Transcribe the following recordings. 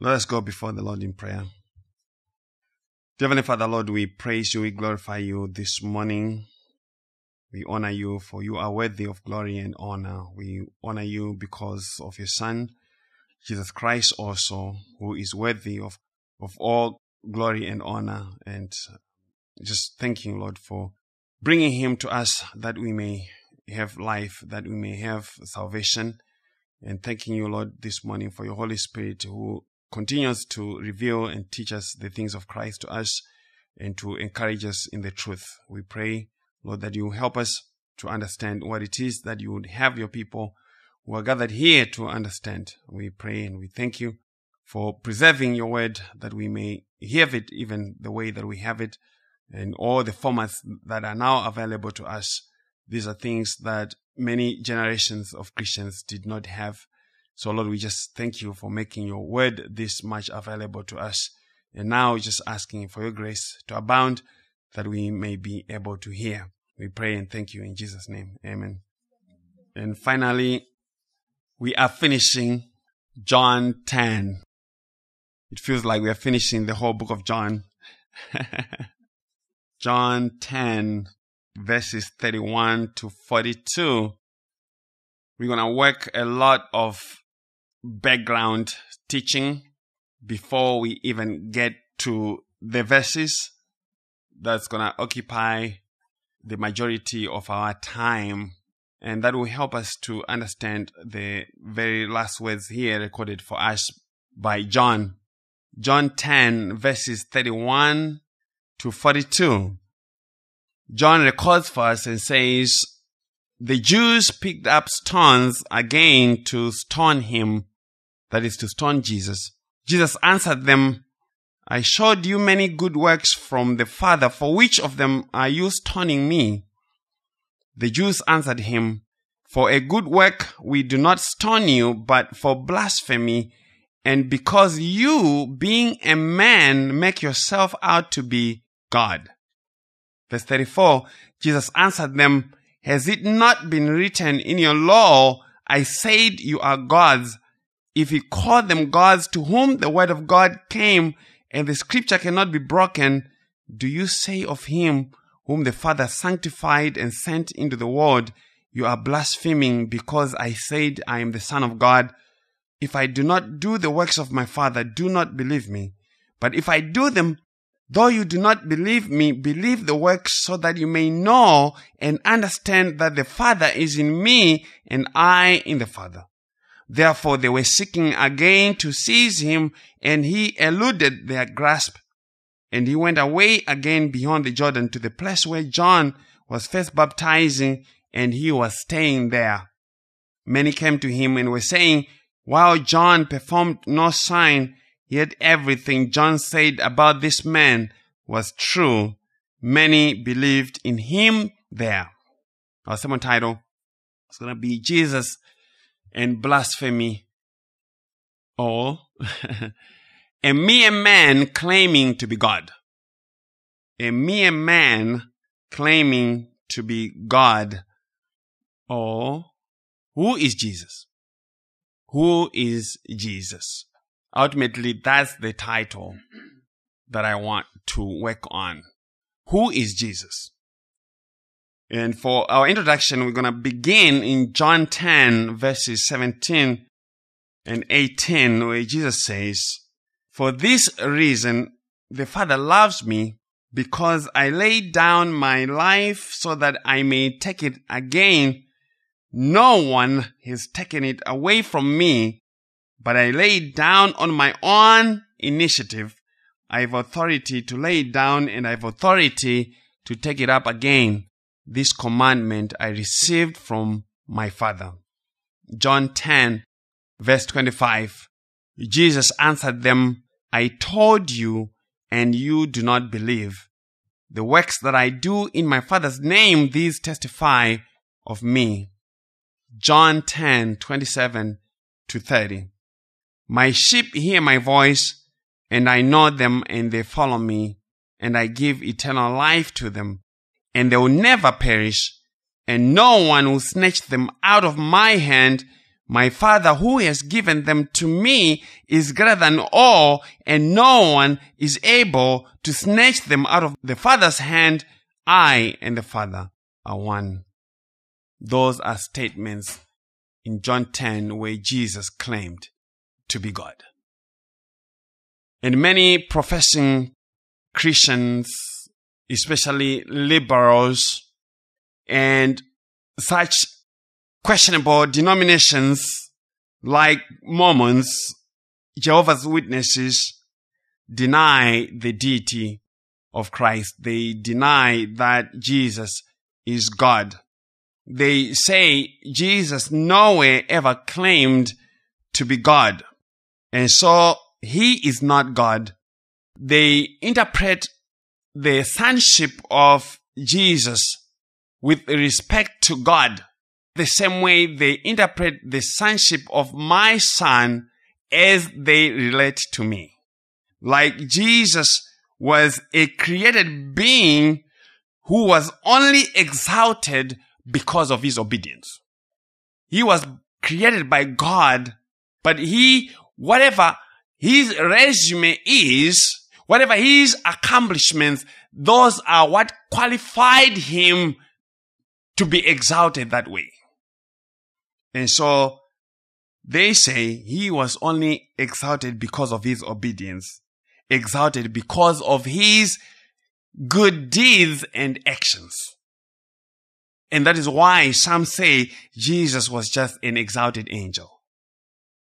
Let us go before the Lord in prayer. Heavenly Father, Lord, we praise you, we glorify you this morning. We honor you for you are worthy of glory and honor. We honor you because of your Son, Jesus Christ also, who is worthy of, of all glory and honor. And just thanking, Lord, for bringing him to us that we may have life, that we may have salvation. And thanking you, Lord, this morning for your Holy Spirit who continues to reveal and teach us the things of Christ to us and to encourage us in the truth. We pray, Lord, that you help us to understand what it is that you would have your people who are gathered here to understand. We pray and we thank you for preserving your word that we may hear it even the way that we have it and all the formats that are now available to us. These are things that many generations of Christians did not have. So, Lord, we just thank you for making your word this much available to us. And now, just asking for your grace to abound that we may be able to hear. We pray and thank you in Jesus' name. Amen. And finally, we are finishing John 10. It feels like we are finishing the whole book of John. John 10, verses 31 to 42. We're going to work a lot of background teaching before we even get to the verses that's going to occupy the majority of our time. And that will help us to understand the very last words here recorded for us by John. John 10 verses 31 to 42. John records for us and says, the Jews picked up stones again to stone him, that is to stone Jesus. Jesus answered them, I showed you many good works from the Father. For which of them are you stoning me? The Jews answered him, For a good work we do not stone you, but for blasphemy, and because you, being a man, make yourself out to be God. Verse 34, Jesus answered them, Has it not been written in your law, I said you are gods? If he called them gods to whom the word of God came, and the scripture cannot be broken, do you say of him whom the Father sanctified and sent into the world, you are blaspheming because I said I am the Son of God? If I do not do the works of my Father, do not believe me. But if I do them, though you do not believe me, believe the works so that you may know and understand that the Father is in me and I in the Father. Therefore they were seeking again to seize him and he eluded their grasp. And he went away again beyond the Jordan to the place where John was first baptizing and he was staying there. Many came to him and were saying, while John performed no sign, yet everything John said about this man was true. Many believed in him there. Our sermon title is going to be Jesus and blasphemy or a mere man claiming to be God. A mere man claiming to be God. Or who is Jesus? Who is Jesus? Ultimately, that's the title that I want to work on. Who is Jesus? And for our introduction, we're going to begin in John 10, verses 17 and 18, where Jesus says, For this reason, the Father loves me because I laid down my life so that I may take it again. No one has taken it away from me, but I lay it down on my own initiative. I have authority to lay it down and I have authority to take it up again. This commandment I received from my Father. John 10 verse 25. Jesus answered them, I told you and you do not believe. The works that I do in my Father's name, these testify of me. John 10, 27 to 30. My sheep hear my voice, and I know them, and they follow me, and I give eternal life to them, and they will never perish, and no one will snatch them out of my hand. My Father who has given them to me is greater than all, and no one is able to snatch them out of the Father's hand. I and the Father are one. Those are statements in John 10 where Jesus claimed to be God. And many professing Christians, especially liberals and such questionable denominations like Mormons, Jehovah's Witnesses, deny the deity of Christ. They deny that Jesus is God. They say Jesus nowhere ever claimed to be God. And so he is not God. They interpret the sonship of Jesus with respect to God the same way they interpret the sonship of my son as they relate to me. Like Jesus was a created being who was only exalted because of his obedience. He was created by God, but he, whatever his resume is, whatever his accomplishments, those are what qualified him to be exalted that way. And so they say he was only exalted because of his obedience, exalted because of his good deeds and actions. And that is why some say Jesus was just an exalted angel.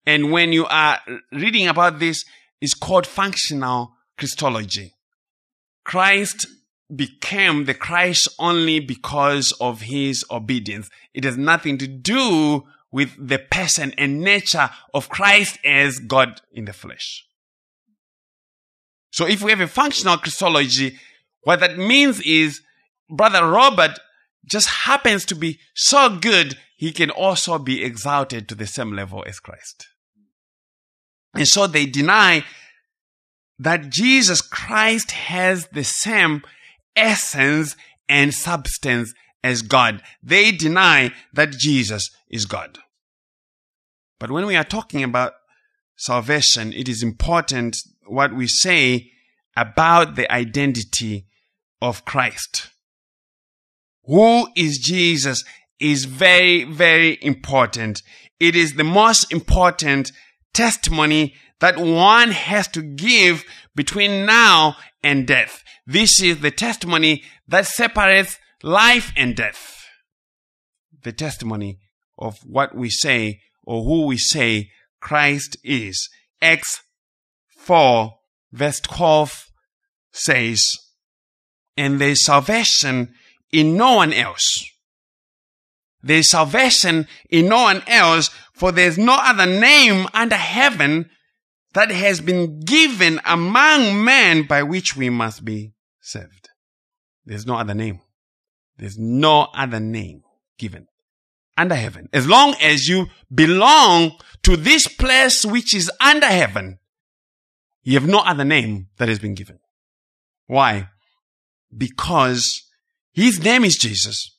And when you are reading about this, it's called functional Christology. Christ became the Christ only because of his obedience. It has nothing to do with the person and nature of Christ as God in the flesh. So if we have a functional Christology, what that means is Brother Robert just happens to be so good, he can also be exalted to the same level as Christ. And so they deny that Jesus Christ has the same essence and substance as God. They deny that Jesus is God. But when we are talking about salvation, it is important what we say about the identity of Christ. Who is Jesus is very, very important. It is the most important testimony that one has to give between now and death. This is the testimony that separates life and death. The testimony of what we say or who we say Christ is. Acts 4 verse 12 says, and there's salvation in no one else. There's salvation in no one else, for there's no other name under heaven that has been given among men by which we must be saved. There's no other name. There's no other name given under heaven. As long as you belong to this place which is under heaven, you have no other name that has been given. Why? Because his name is Jesus.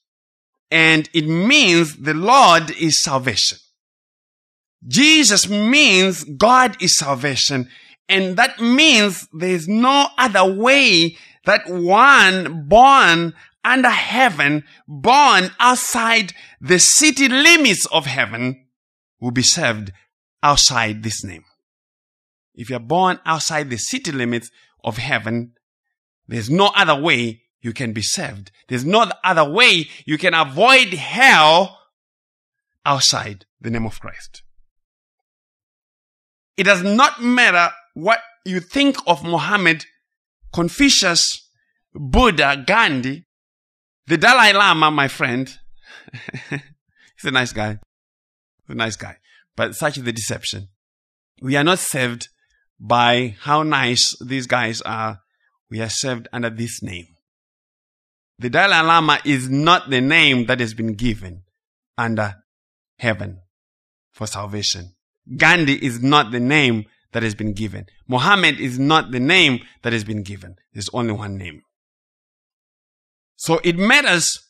And it means the Lord is salvation. Jesus means God is salvation. And that means there's no other way that one born under heaven, born outside the city limits of heaven, will be saved outside this name. If you're born outside the city limits of heaven, there's no other way you can be saved. There's no other way you can avoid hell outside the name of Christ. It does not matter what you think of Muhammad, Confucius, Buddha, Gandhi, the Dalai Lama, my friend. he's a nice guy. He's a nice guy. But such is the deception. We are not saved by how nice these guys are. We are saved under this name. The Dalai Lama is not the name that has been given under heaven for salvation. Gandhi is not the name that has been given. Muhammad is not the name that has been given. There's only one name. So it matters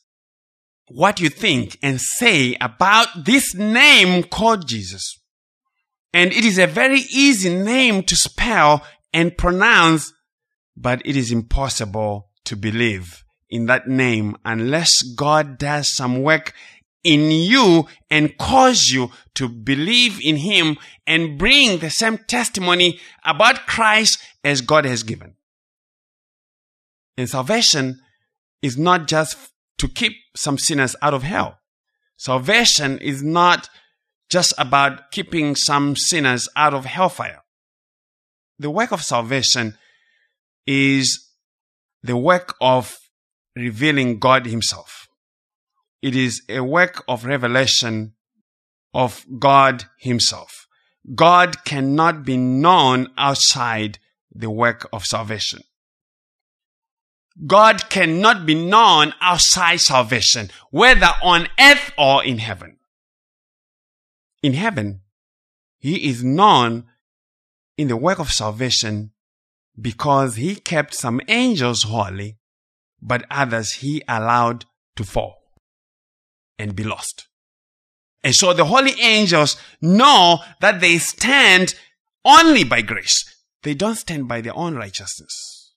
what you think and say about this name called Jesus. And it is a very easy name to spell and pronounce, but it is impossible to believe in that name unless God does some work in you and cause you to believe in Him and bring the same testimony about Christ as God has given. And salvation is not just to keep some sinners out of hell. Salvation is not just about keeping some sinners out of hellfire. The work of salvation is the work of revealing God Himself. It is a work of revelation of God Himself. God cannot be known outside the work of salvation. God cannot be known outside salvation, whether on earth or in heaven. In heaven, He is known in the work of salvation because He kept some angels holy, but others He allowed to fall and be lost. And so the holy angels know that they stand only by grace. They don't stand by their own righteousness.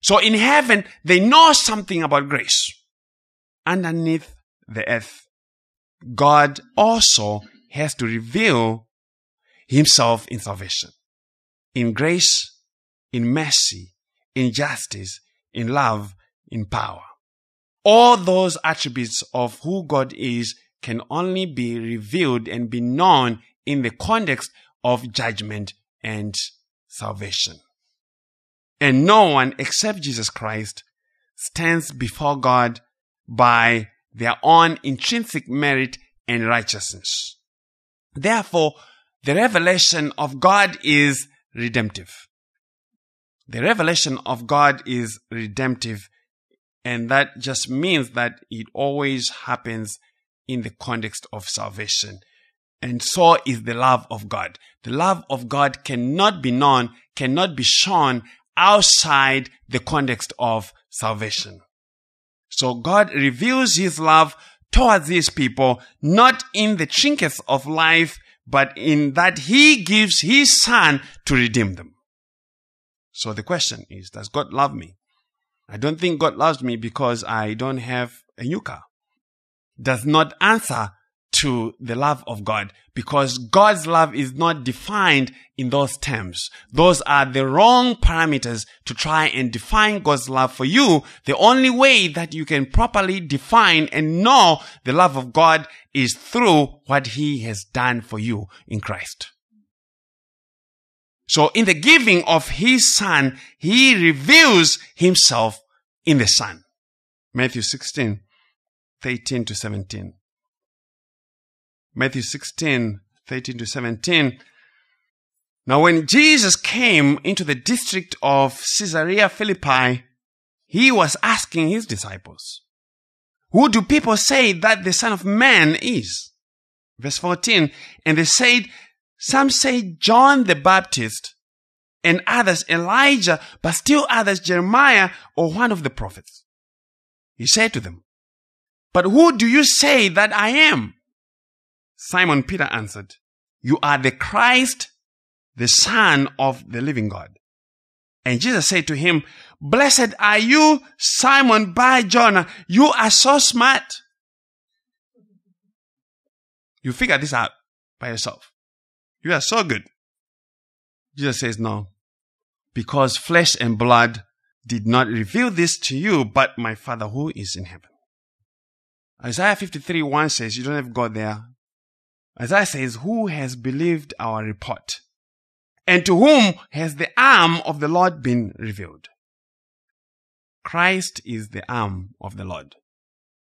So in heaven, they know something about grace. Underneath the earth, God also has to reveal himself in salvation, in grace, in mercy, in justice, in love, in power. All those attributes of who God is can only be revealed and be known in the context of judgment and salvation. And no one except Jesus Christ stands before God by their own intrinsic merit and righteousness. Therefore, the revelation of God is redemptive. The revelation of God is redemptive, and that just means that it always happens in the context of salvation. And so is the love of God. The love of God cannot be known, cannot be shown outside the context of salvation. So God reveals his love towards these people, not in the trinkets of life, but in that he gives his son to redeem them. So the question is, does God love me? I don't think God loves me because I don't have a new car does not answer to the love of God because God's love is not defined in those terms. Those are the wrong parameters to try and define God's love for you. The only way that you can properly define and know the love of God is through what He has done for you in Christ. So in the giving of His Son, He reveals Himself in the Son. Matthew 16 13 to 17. Matthew 16, 13 to 17. Now when Jesus came into the district of Caesarea Philippi, he was asking his disciples, who do people say that the son of man is? Verse 14. And they said, some say John the Baptist and others Elijah, but still others Jeremiah or one of the prophets. He said to them, but who do you say that I am? Simon Peter answered, You are the Christ, the Son of the living God. And Jesus said to him, Blessed are you, Simon Bar Jonah. You are so smart. You figure this out by yourself. You are so good. Jesus says, No. Because flesh and blood did not reveal this to you, but my Father who is in heaven. Isaiah 53 1 says, you don't have God there. Isaiah says, Who has believed our report? And to whom has the arm of the Lord been revealed? Christ is the arm of the Lord,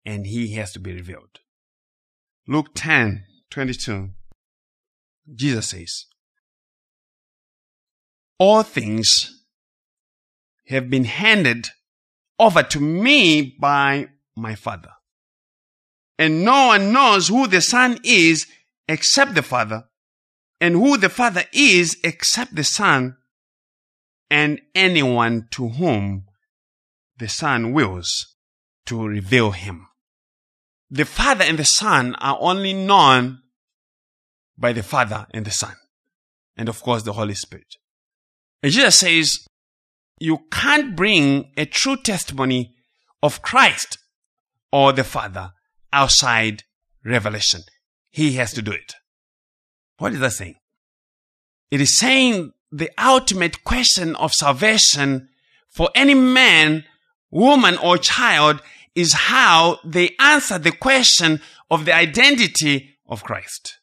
and he has to be revealed. Luke 10 22. Jesus says, All things have been handed over to me by my Father. And no one knows who the Son is except the Father, and who the Father is except the Son, and anyone to whom the Son wills to reveal him. the Father and the Son are only known by the Father and the Son. And of course, the Holy Spirit. And Jesus says, you can't bring a true testimony of Christ or the Father outside revelation. He has to do it. What is that saying? It is saying the ultimate question of salvation for any man, woman, or child is how they answer the question of the identity of Christ.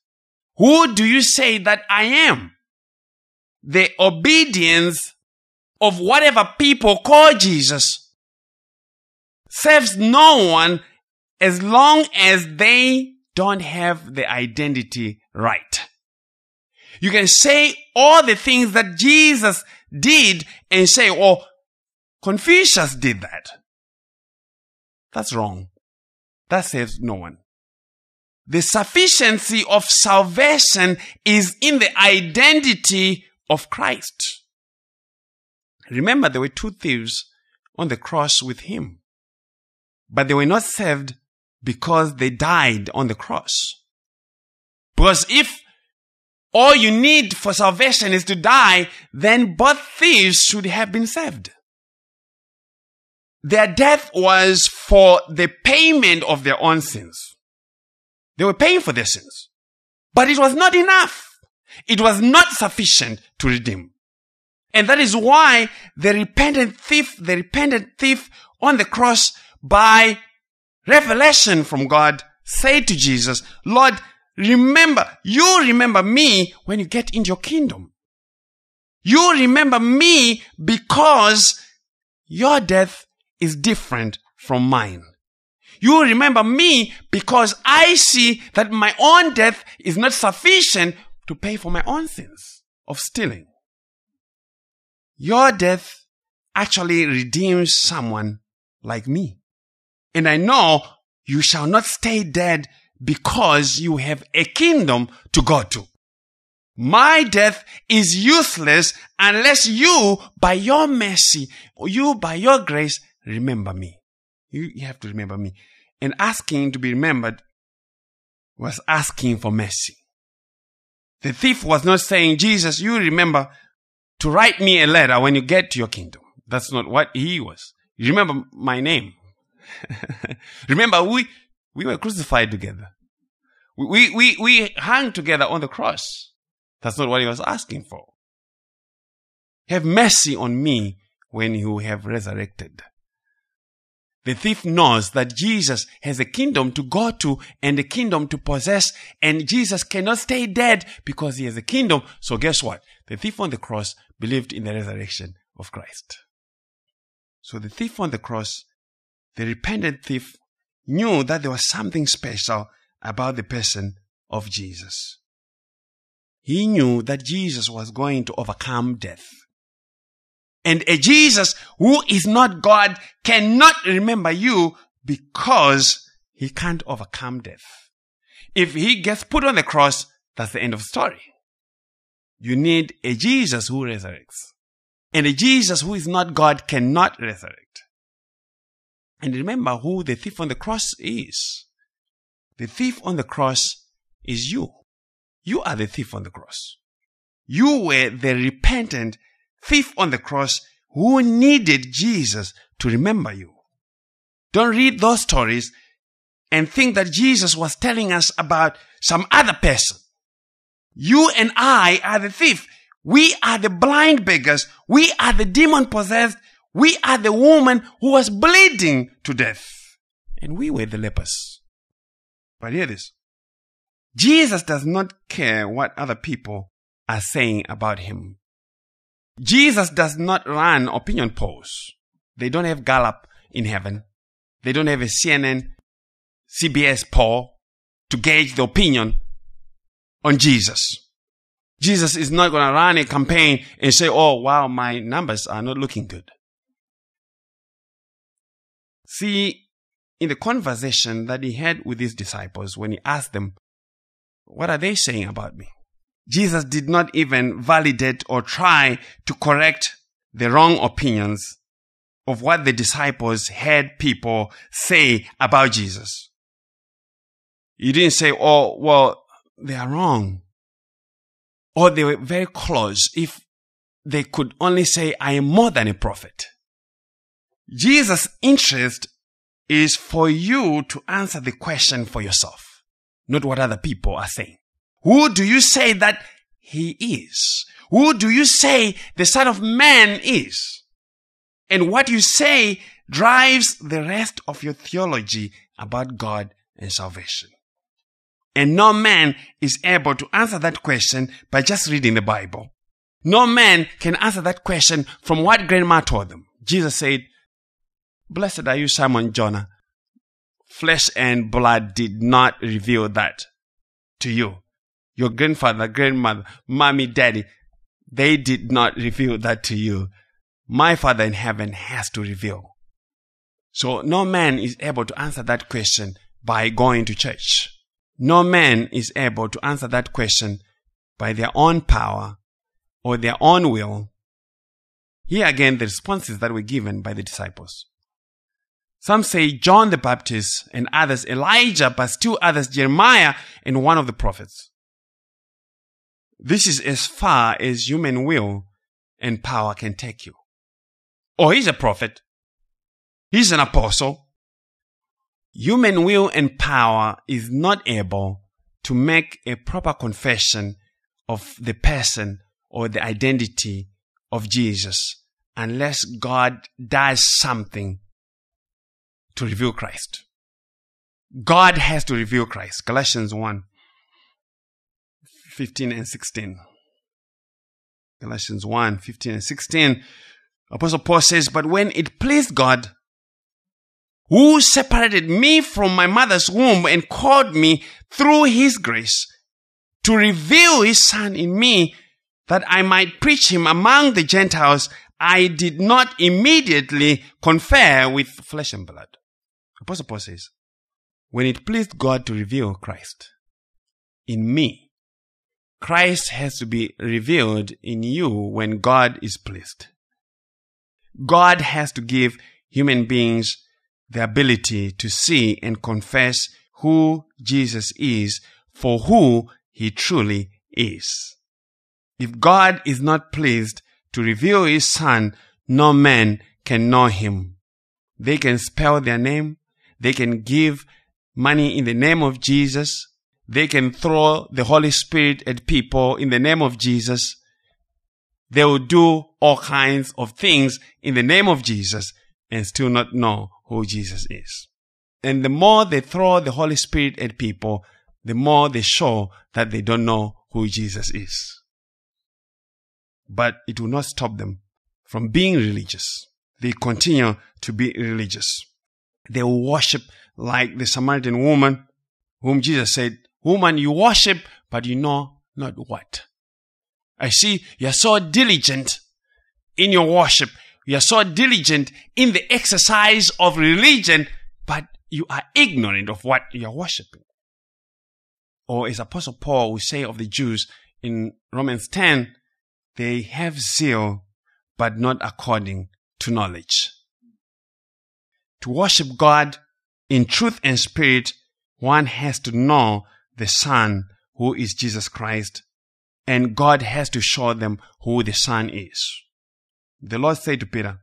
Who do you say that I am? The obedience of whatever people call Jesus serves no one as long as they don't have the identity right. You can say all the things that Jesus did and say, oh, Confucius did that. That's wrong. That saves no one. The sufficiency of salvation is in the identity of Christ. Remember, there were two thieves on the cross with him, but they were not saved because they died on the cross. Because if all you need for salvation is to die, then both thieves should have been saved. Their death was for the payment of their own sins. They were paying for their sins. But it was not enough. It was not sufficient to redeem. And that is why the repentant thief, the repentant thief on the cross by revelation from God said to Jesus, Lord, remember, you remember me when you get into your kingdom. You remember me because your death is different from mine. You remember me because I see that my own death is not sufficient to pay for my own sins of stealing. Your death actually redeems someone like me. And I know you shall not stay dead because you have a kingdom to go to. My death is useless unless you, by your mercy, you, by your grace, remember me. You, you have to remember me. And asking to be remembered was asking for mercy. The thief was not saying, Jesus, you remember to write me a letter when you get to your kingdom. That's not what he was. You Remember my name. remember, we, we were crucified together. We, we, we hung together on the cross. That's not what he was asking for. Have mercy on me when you have resurrected. The thief knows that Jesus has a kingdom to go to and a kingdom to possess, and Jesus cannot stay dead because he has a kingdom. So guess what? The thief on the cross believed in the resurrection of Christ. So the thief on the cross, the repentant thief, knew that there was something special about the person of Jesus. He knew that Jesus was going to overcome death. And a Jesus who is not God cannot remember you because he can't overcome death. If he gets put on the cross, that's the end of the story. You need a Jesus who resurrects. And a Jesus who is not God cannot resurrect. And remember who the thief on the cross is. The thief on the cross is you. You are the thief on the cross. You were the repentant thief on the cross who needed Jesus to remember you. Don't read those stories and think that Jesus was telling us about some other person. You and I are the thief. We are the blind beggars. We are the demon possessed. We are the woman who was bleeding to death. And we were the lepers. But hear this. Jesus does not care what other people are saying about him. Jesus does not run opinion polls. They don't have Gallup in heaven. They don't have a CNN, CBS poll to gauge the opinion on Jesus. Jesus is not going to run a campaign and say, oh, wow, my numbers are not looking good. See, in the conversation that he had with his disciples when he asked them, what are they saying about me? Jesus did not even validate or try to correct the wrong opinions of what the disciples heard people say about Jesus. He didn't say, oh, well, they are wrong. Or they were very close if they could only say, I am more than a prophet. Jesus' interest is for you to answer the question for yourself, not what other people are saying. Who do you say that he is? Who do you say the Son of Man is? And what you say drives the rest of your theology about God and salvation. And no man is able to answer that question by just reading the Bible. No man can answer that question from what grandma told them. Jesus said, Blessed are you, Simon Jonah. Flesh and blood did not reveal that to you. Your grandfather, grandmother, mommy, daddy, they did not reveal that to you. My Father in heaven has to reveal. So no man is able to answer that question by going to church. No man is able to answer that question by their own power or their own will. Here again, the responses that were given by the disciples. Some say John the Baptist and others Elijah, but still others Jeremiah and one of the prophets. This is as far as human will and power can take you. Or he's a prophet. He's an apostle. Human will and power is not able to make a proper confession of the person or the identity of Jesus unless God does something to reveal Christ. God has to reveal Christ. Galatians 1 15 and 16. Galatians 1 15 and 16. Apostle Paul says, But when it pleased God, who separated me from my mother's womb and called me through his grace to reveal his son in me that I might preach him among the Gentiles, I did not immediately confer with flesh and blood. Apostle Paul says, when it pleased God to reveal Christ in me, Christ has to be revealed in you when God is pleased. God has to give human beings the ability to see and confess who Jesus is for who he truly is. If God is not pleased to reveal his son, no man can know him. They can spell their name. They can give money in the name of Jesus. They can throw the Holy Spirit at people in the name of Jesus. They will do all kinds of things in the name of Jesus and still not know who Jesus is. And the more they throw the Holy Spirit at people, the more they show that they don't know who Jesus is. But it will not stop them from being religious. They continue to be religious. They worship like the Samaritan woman whom Jesus said, Woman, you worship, but you know not what. I see you're so diligent in your worship. You're so diligent in the exercise of religion, but you are ignorant of what you're worshiping. Or as Apostle Paul would say of the Jews in Romans 10, they have zeal, but not according to knowledge. To worship God in truth and spirit, one has to know the Son who is Jesus Christ, and God has to show them who the Son is. The Lord said to Peter,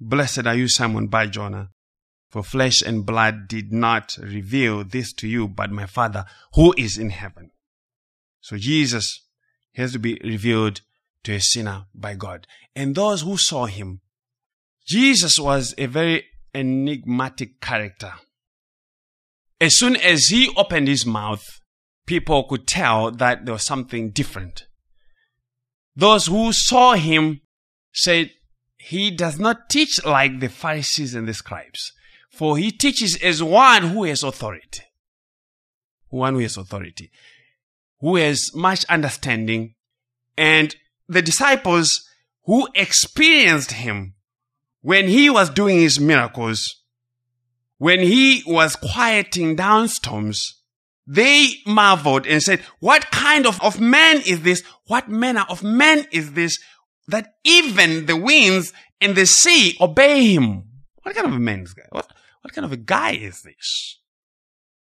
Blessed are you, Simon Bar Jonah, for flesh and blood did not reveal this to you, but my Father who is in heaven. So Jesus has to be revealed to a sinner by God. And those who saw him, Jesus was a very enigmatic character. As soon as he opened his mouth, people could tell that there was something different. Those who saw him said, He does not teach like the Pharisees and the scribes, for he teaches as one who has authority. One who has authority, who has much understanding, and the disciples who experienced him when he was doing his miracles, when he was quieting down storms, they marveled and said, what kind of, of man is this? What manner of man is this that even the winds and the sea obey him? What kind of a man is this? What, what kind of a guy is this?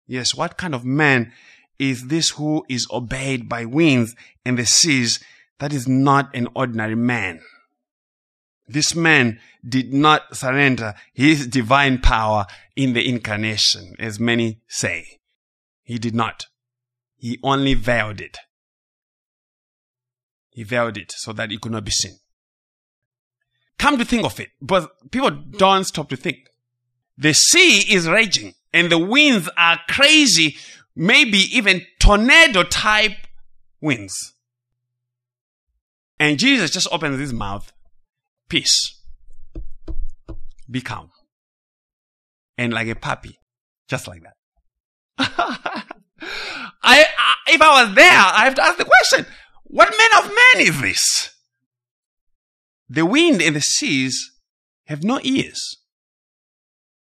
Yes, what kind of man is this who is obeyed by winds and the seas? That is not an ordinary man. This man did not surrender his divine power in the incarnation, as many say. He did not. He only veiled it. He veiled it so that it could not be seen. Come to think of it, but people don't stop to think. The sea is raging and the winds are crazy, maybe even tornado type winds. And Jesus just opens his mouth, peace, be calm. And like a puppy, just like that. I, I, if I was there, I have to ask the question, what man of man is this? The wind and the seas have no ears.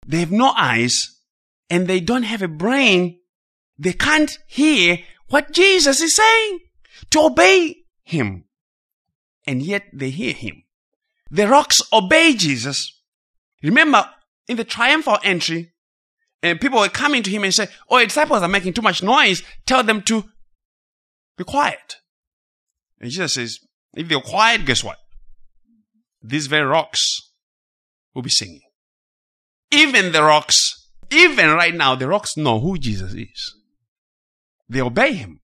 They have no eyes and they don't have a brain. They can't hear what Jesus is saying to obey him. And yet they hear him. The rocks obey Jesus. Remember, in the triumphal entry, and people were coming to him and say, Oh, your disciples are making too much noise. Tell them to be quiet. And Jesus says, If they're quiet, guess what? These very rocks will be singing. Even the rocks, even right now, the rocks know who Jesus is. They obey him.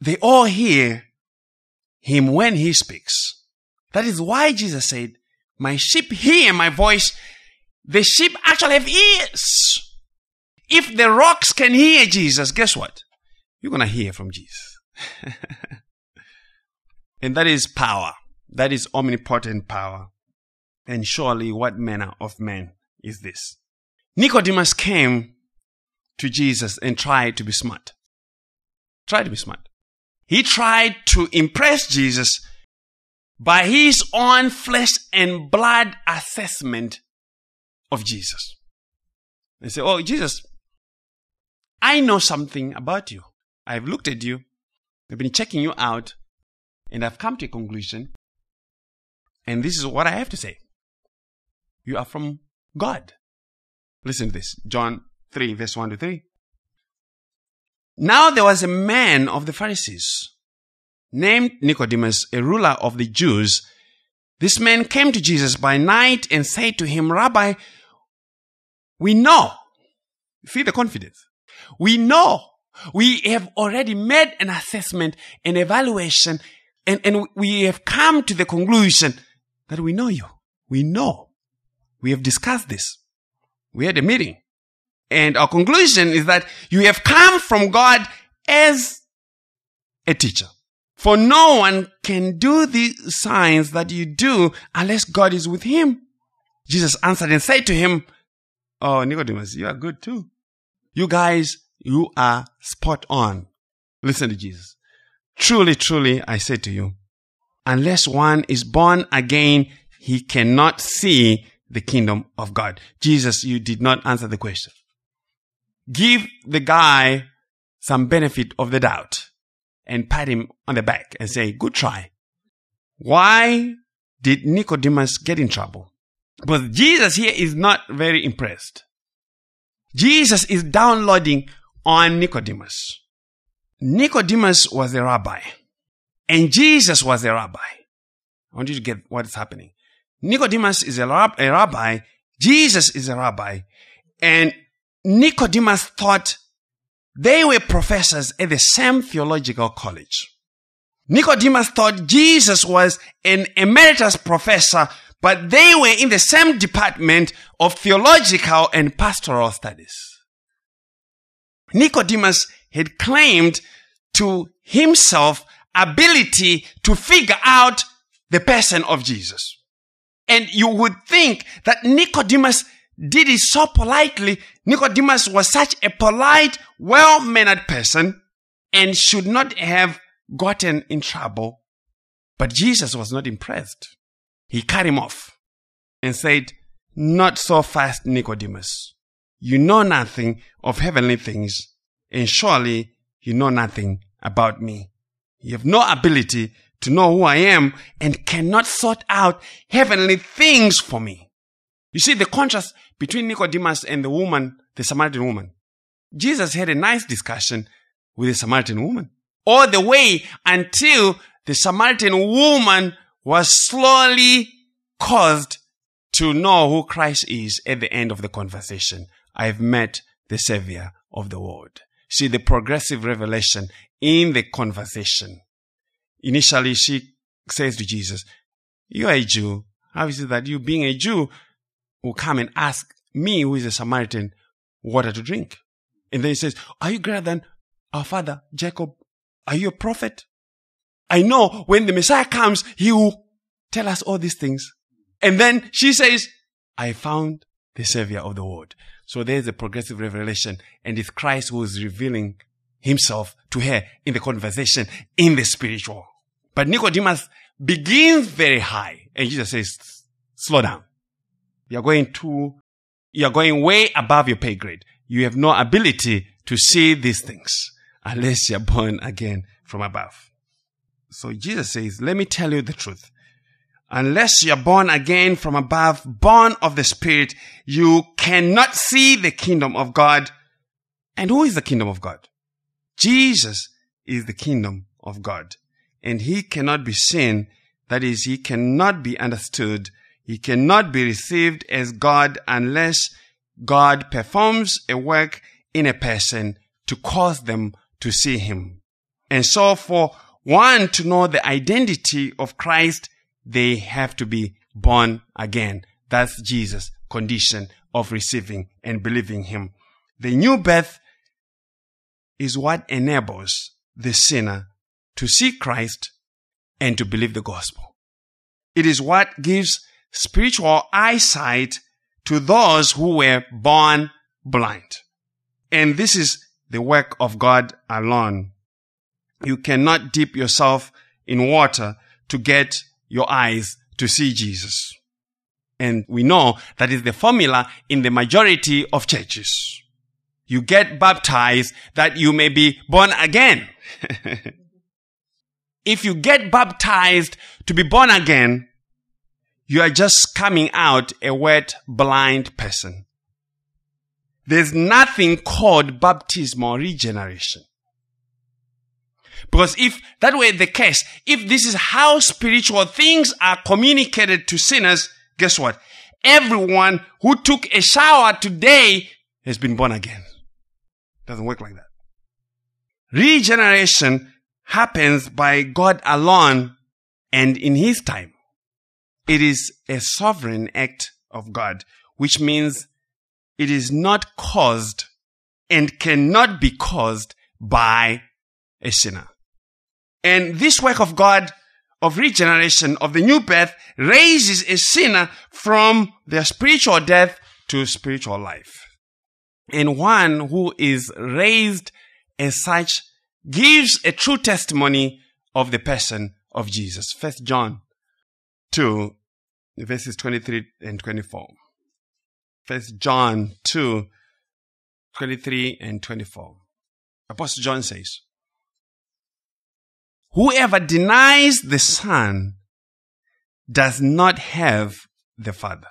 They all hear him when he speaks. That is why Jesus said, My sheep hear my voice. The sheep actually have ears. If the rocks can hear Jesus, guess what? You're going to hear from Jesus. and that is power. That is omnipotent power. And surely what manner of man is this? Nicodemus came to Jesus and tried to be smart. Tried to be smart. He tried to impress Jesus by his own flesh and blood assessment of Jesus. They say, Oh, Jesus, I know something about you. I've looked at you. I've been checking you out and I've come to a conclusion. And this is what I have to say. You are from God. Listen to this. John 3, verse 1 to 3. Now there was a man of the Pharisees named Nicodemus, a ruler of the Jews. This man came to Jesus by night and said to him, Rabbi, we know. Feel the confidence. We know. We have already made an assessment, an evaluation, and, and we have come to the conclusion that we know you. We know. We have discussed this. We had a meeting. And our conclusion is that you have come from God as a teacher. For no one can do the signs that you do unless God is with him. Jesus answered and said to him, Oh, Nicodemus, you are good too. You guys, you are spot on. Listen to Jesus. Truly, truly, I say to you, unless one is born again, he cannot see the kingdom of God. Jesus, you did not answer the question. Give the guy some benefit of the doubt and pat him on the back and say, good try. Why did Nicodemus get in trouble? But Jesus here is not very impressed. Jesus is downloading on Nicodemus. Nicodemus was a rabbi and Jesus was a rabbi. I want you to get what is happening. Nicodemus is a, rab- a rabbi. Jesus is a rabbi. And Nicodemus thought they were professors at the same theological college. Nicodemus thought Jesus was an emeritus professor, but they were in the same department of theological and pastoral studies. Nicodemus had claimed to himself ability to figure out the person of Jesus. And you would think that Nicodemus did it so politely. Nicodemus was such a polite, well-mannered person and should not have gotten in trouble. But Jesus was not impressed. He cut him off and said, Not so fast, Nicodemus. You know nothing of heavenly things, and surely you know nothing about me. You have no ability to know who I am and cannot sort out heavenly things for me. You see the contrast between Nicodemus and the woman, the Samaritan woman. Jesus had a nice discussion with the Samaritan woman. All the way until the Samaritan woman was slowly caused to know who Christ is at the end of the conversation. I've met the Savior of the world. See the progressive revelation in the conversation. Initially, she says to Jesus, You are a Jew. How is it that you, being a Jew, will come and ask me, who is a Samaritan, water to drink? And then he says, Are you greater than our father Jacob? Are you a prophet? I know when the Messiah comes, he will tell us all these things. And then she says, I found the Savior of the world. So there's a progressive revelation, and it's Christ who is revealing himself to her in the conversation in the spiritual. But Nicodemus begins very high, and Jesus says, slow down. You're going too, you're going way above your pay grade. You have no ability to see these things unless you're born again from above. So Jesus says, let me tell you the truth. Unless you're born again from above, born of the Spirit, you cannot see the kingdom of God. And who is the kingdom of God? Jesus is the kingdom of God. And he cannot be seen. That is, he cannot be understood. He cannot be received as God unless God performs a work in a person to cause them to see him. And so for one to know the identity of Christ, they have to be born again. That's Jesus' condition of receiving and believing Him. The new birth is what enables the sinner to see Christ and to believe the gospel. It is what gives spiritual eyesight to those who were born blind. And this is the work of God alone. You cannot dip yourself in water to get your eyes to see Jesus. And we know that is the formula in the majority of churches. You get baptized that you may be born again. if you get baptized to be born again, you are just coming out a wet, blind person. There's nothing called baptismal regeneration. Because if that were the case, if this is how spiritual things are communicated to sinners, guess what? Everyone who took a shower today has been born again. Doesn't work like that. Regeneration happens by God alone and in His time. It is a sovereign act of God, which means it is not caused and cannot be caused by a sinner. And this work of God of regeneration, of the new birth, raises a sinner from their spiritual death to spiritual life. And one who is raised as such gives a true testimony of the person of Jesus. First John 2, verses 23 and 24. First John 2, 23 and 24. Apostle John says, Whoever denies the Son does not have the Father.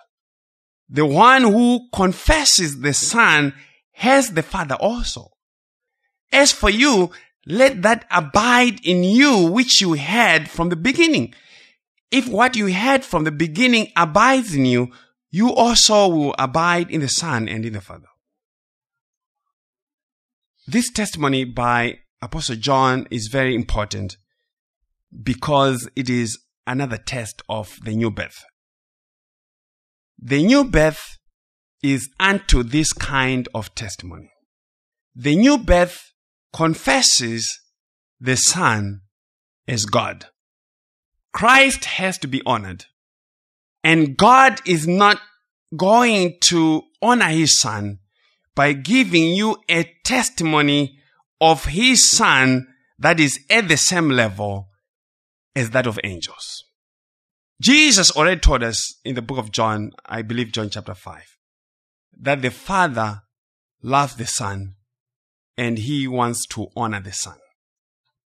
The one who confesses the Son has the Father also. As for you, let that abide in you which you had from the beginning. If what you heard from the beginning abides in you, you also will abide in the Son and in the Father. This testimony by Apostle John is very important because it is another test of the new birth. The new birth is unto this kind of testimony. The new birth confesses the Son as God. Christ has to be honored. And God is not going to honor his Son by giving you a testimony of his Son that is at the same level as that of angels. Jesus already told us in the book of John, I believe John chapter 5, that the Father loves the Son and he wants to honor the Son.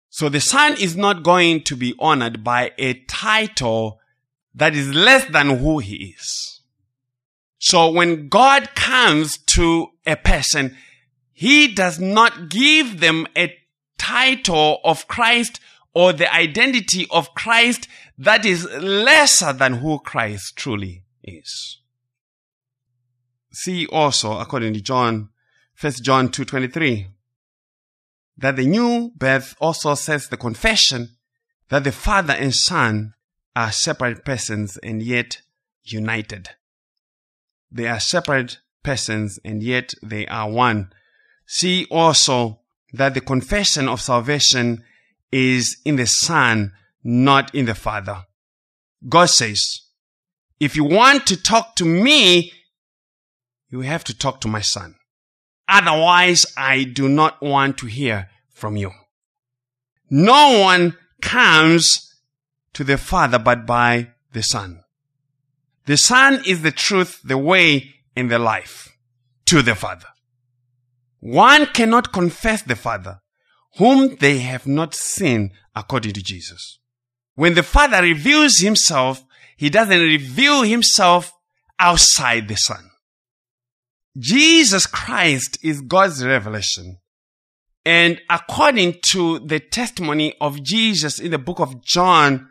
So the Son is not going to be honored by a title that is less than who he is. So when God comes to a person, he does not give them a title of Christ or the identity of Christ that is lesser than who Christ truly is. See also, according to John, 1 John 2.23, that the new birth also says the confession that the Father and Son are separate persons and yet united. They are separate persons and yet they are one. See also that the confession of salvation is in the Son, not in the Father. God says, if you want to talk to me, you have to talk to my Son. Otherwise, I do not want to hear from you. No one comes to the Father but by the Son. The Son is the truth, the way, and the life to the Father. One cannot confess the Father whom they have not seen according to Jesus. When the Father reveals himself, he doesn't reveal himself outside the Son. Jesus Christ is God's revelation. And according to the testimony of Jesus in the book of John,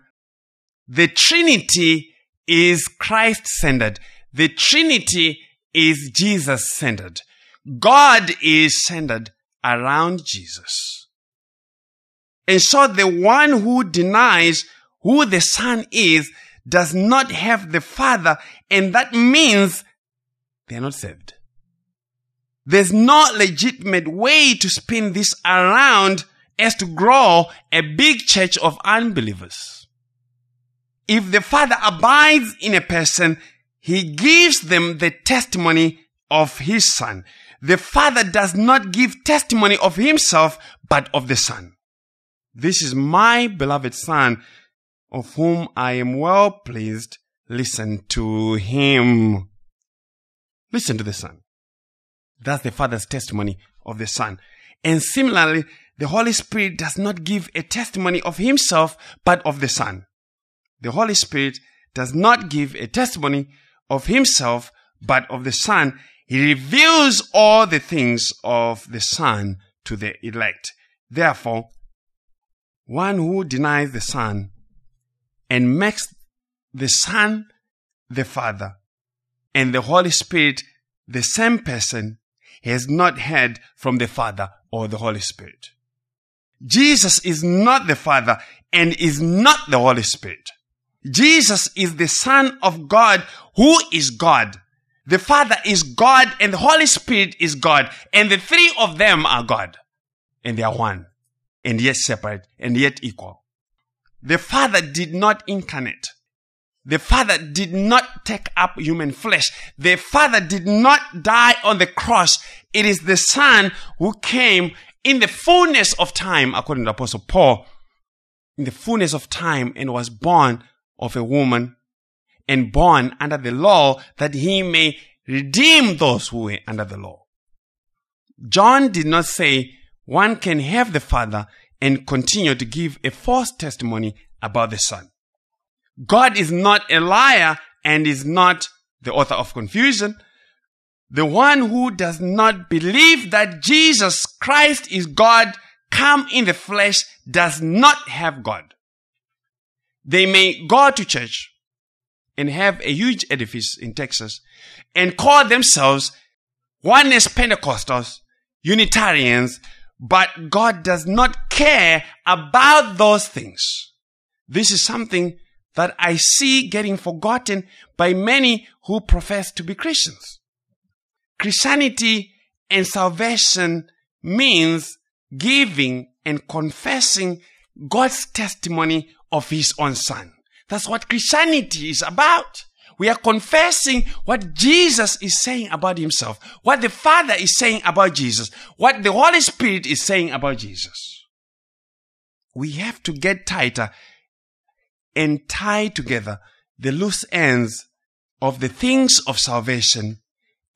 the Trinity is Christ centered. The Trinity is Jesus centered. God is centered around Jesus. And so the one who denies who the Son is does not have the Father, and that means they are not saved. There's no legitimate way to spin this around as to grow a big church of unbelievers. If the Father abides in a person, He gives them the testimony of His Son. The Father does not give testimony of Himself, but of the Son. This is my beloved Son, of whom I am well pleased. Listen to Him. Listen to the Son. That's the Father's testimony of the Son. And similarly, the Holy Spirit does not give a testimony of Himself, but of the Son. The Holy Spirit does not give a testimony of Himself, but of the Son. He reveals all the things of the Son to the elect. Therefore, one who denies the Son and makes the Son the Father and the Holy Spirit the same person has not heard from the Father or the Holy Spirit. Jesus is not the Father and is not the Holy Spirit. Jesus is the Son of God who is God. The Father is God and the Holy Spirit is God and the three of them are God and they are one and yet separate and yet equal. The Father did not incarnate. The Father did not take up human flesh. The Father did not die on the cross. It is the Son who came in the fullness of time, according to Apostle Paul, in the fullness of time and was born of a woman and born under the law that he may redeem those who were under the law. John did not say one can have the Father and continue to give a false testimony about the Son. God is not a liar and is not the author of confusion. The one who does not believe that Jesus Christ is God come in the flesh does not have God. They may go to church and have a huge edifice in Texas and call themselves oneness Pentecostals, Unitarians, but God does not care about those things. This is something that I see getting forgotten by many who profess to be Christians. Christianity and salvation means giving and confessing God's testimony of His own Son. That's what Christianity is about. We are confessing what Jesus is saying about Himself, what the Father is saying about Jesus, what the Holy Spirit is saying about Jesus. We have to get tighter and tie together the loose ends of the things of salvation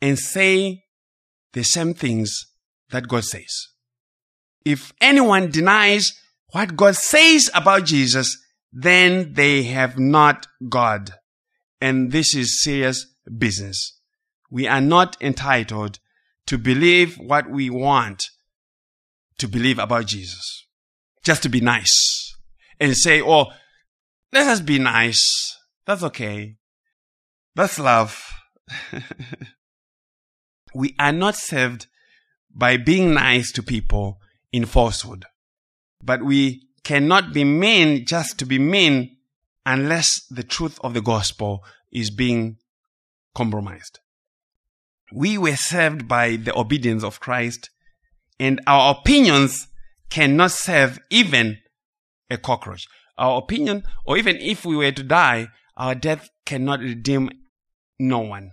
and say the same things that God says. If anyone denies what God says about Jesus, then they have not God. And this is serious business. We are not entitled to believe what we want to believe about Jesus. Just to be nice and say, oh, let us be nice. That's okay. That's love. we are not saved by being nice to people in falsehood, but we cannot be mean just to be mean unless the truth of the gospel is being compromised. We were saved by the obedience of Christ, and our opinions cannot save even a cockroach. Our opinion, or even if we were to die, our death cannot redeem no one.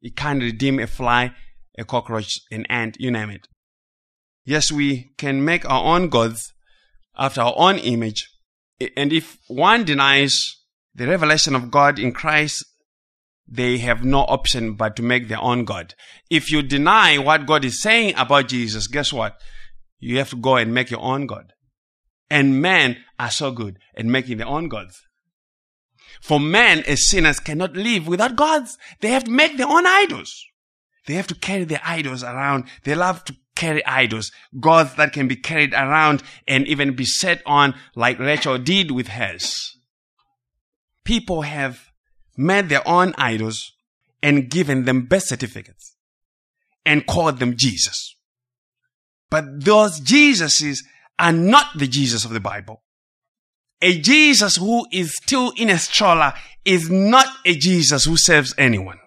It can't redeem a fly, a cockroach, an ant, you name it. Yes, we can make our own gods after our own image. And if one denies the revelation of God in Christ, they have no option but to make their own God. If you deny what God is saying about Jesus, guess what? You have to go and make your own God. And men are so good at making their own gods. For men as sinners cannot live without gods. They have to make their own idols. They have to carry their idols around. They love to carry idols, gods that can be carried around and even be set on like Rachel did with hers. People have made their own idols and given them birth certificates and called them Jesus. But those Jesuses are not the Jesus of the Bible. A Jesus who is still in a stroller is not a Jesus who serves anyone.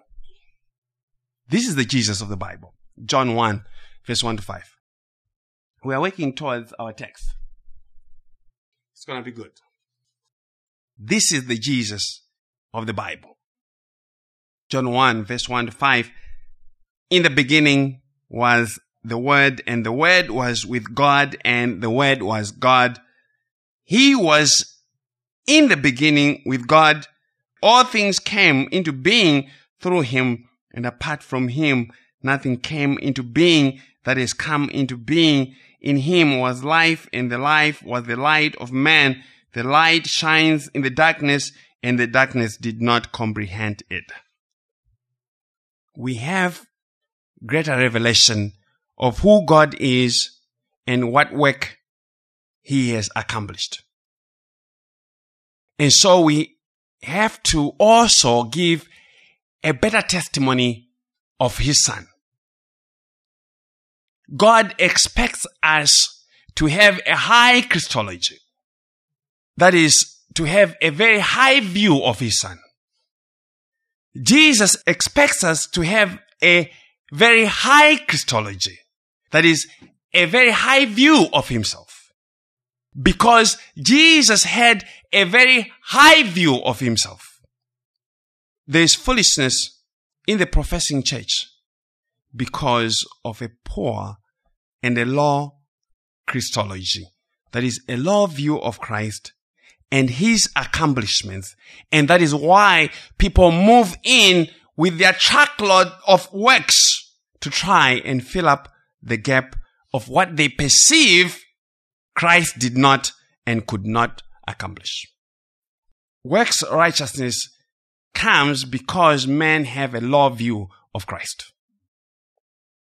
This is the Jesus of the Bible. John 1, verse 1 to 5. We are working towards our text. It's going to be good. This is the Jesus of the Bible. John 1, verse 1 to 5. In the beginning was the Word, and the Word was with God, and the Word was God. He was in the beginning with God. All things came into being through him, and apart from him, nothing came into being that has come into being. In him was life, and the life was the light of man. The light shines in the darkness, and the darkness did not comprehend it. We have greater revelation of who God is and what work he has accomplished. And so we have to also give a better testimony of his son. God expects us to have a high Christology. That is, to have a very high view of his son. Jesus expects us to have a very high Christology. That is, a very high view of himself. Because Jesus had a very high view of himself. There is foolishness in the professing church because of a poor and a low Christology. That is a low view of Christ and his accomplishments. And that is why people move in with their truckload of works to try and fill up the gap of what they perceive Christ did not and could not accomplish. Works righteousness comes because men have a low view of Christ.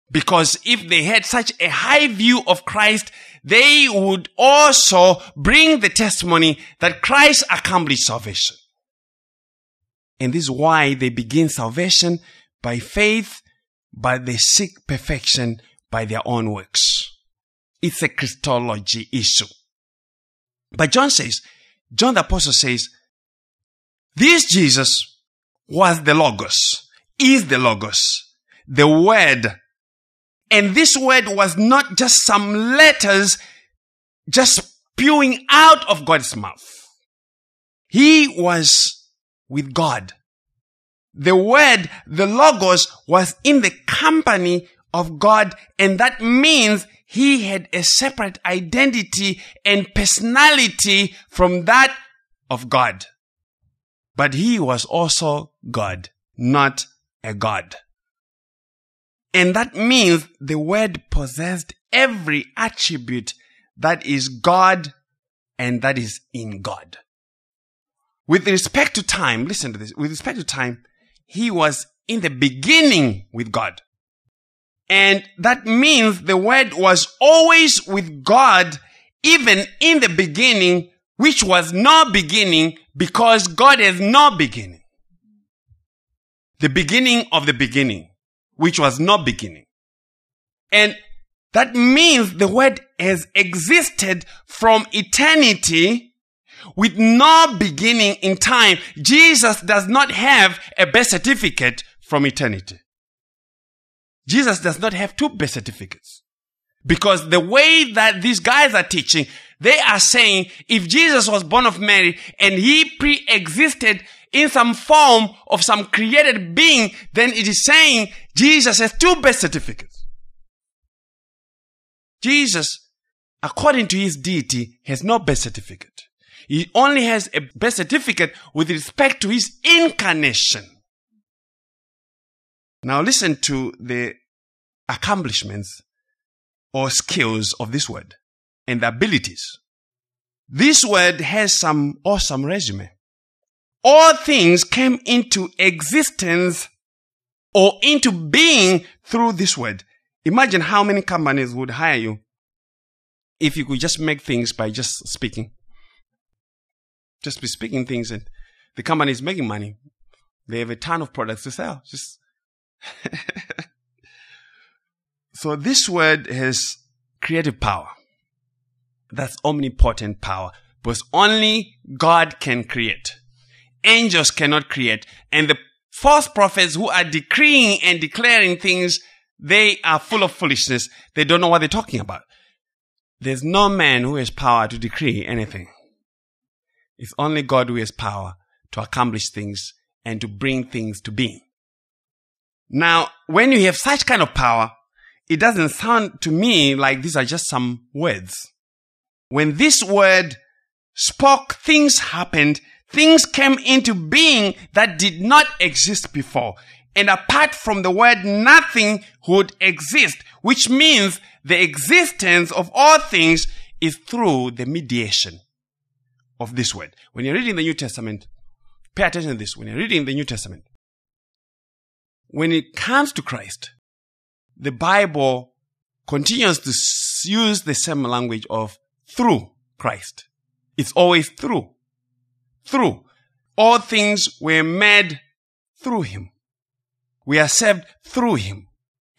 Because if they had such a high view of Christ, they would also bring the testimony that Christ accomplished salvation. And this is why they begin salvation by faith, but they seek perfection by their own works. It's a Christology issue. But John says, John the Apostle says, this Jesus was the Logos, is the Logos, the Word. And this Word was not just some letters just spewing out of God's mouth. He was with God. The Word, the Logos was in the company of God and that means he had a separate identity and personality from that of God. But he was also God, not a God. And that means the word possessed every attribute that is God and that is in God. With respect to time, listen to this. With respect to time, he was in the beginning with God. And that means the word was always with God, even in the beginning, which was no beginning because God has no beginning. The beginning of the beginning, which was no beginning. And that means the word has existed from eternity with no beginning in time. Jesus does not have a birth certificate from eternity. Jesus does not have two birth certificates. Because the way that these guys are teaching, they are saying if Jesus was born of Mary and he pre-existed in some form of some created being, then it is saying Jesus has two birth certificates. Jesus, according to his deity, has no birth certificate. He only has a birth certificate with respect to his incarnation. Now listen to the accomplishments or skills of this word and the abilities. This word has some awesome resume. All things came into existence or into being through this word. Imagine how many companies would hire you if you could just make things by just speaking. Just be speaking things and the company is making money. They have a ton of products to sell. Just so this word has creative power. That's omnipotent power. Because only God can create. Angels cannot create. And the false prophets who are decreeing and declaring things they are full of foolishness. They don't know what they're talking about. There's no man who has power to decree anything. It's only God who has power to accomplish things and to bring things to being. Now, when you have such kind of power, it doesn't sound to me like these are just some words. When this word spoke, things happened, things came into being that did not exist before. And apart from the word, nothing would exist, which means the existence of all things is through the mediation of this word. When you're reading the New Testament, pay attention to this. When you're reading the New Testament, when it comes to Christ, the Bible continues to use the same language of through Christ. It's always through. Through. All things were made through him. We are saved through him.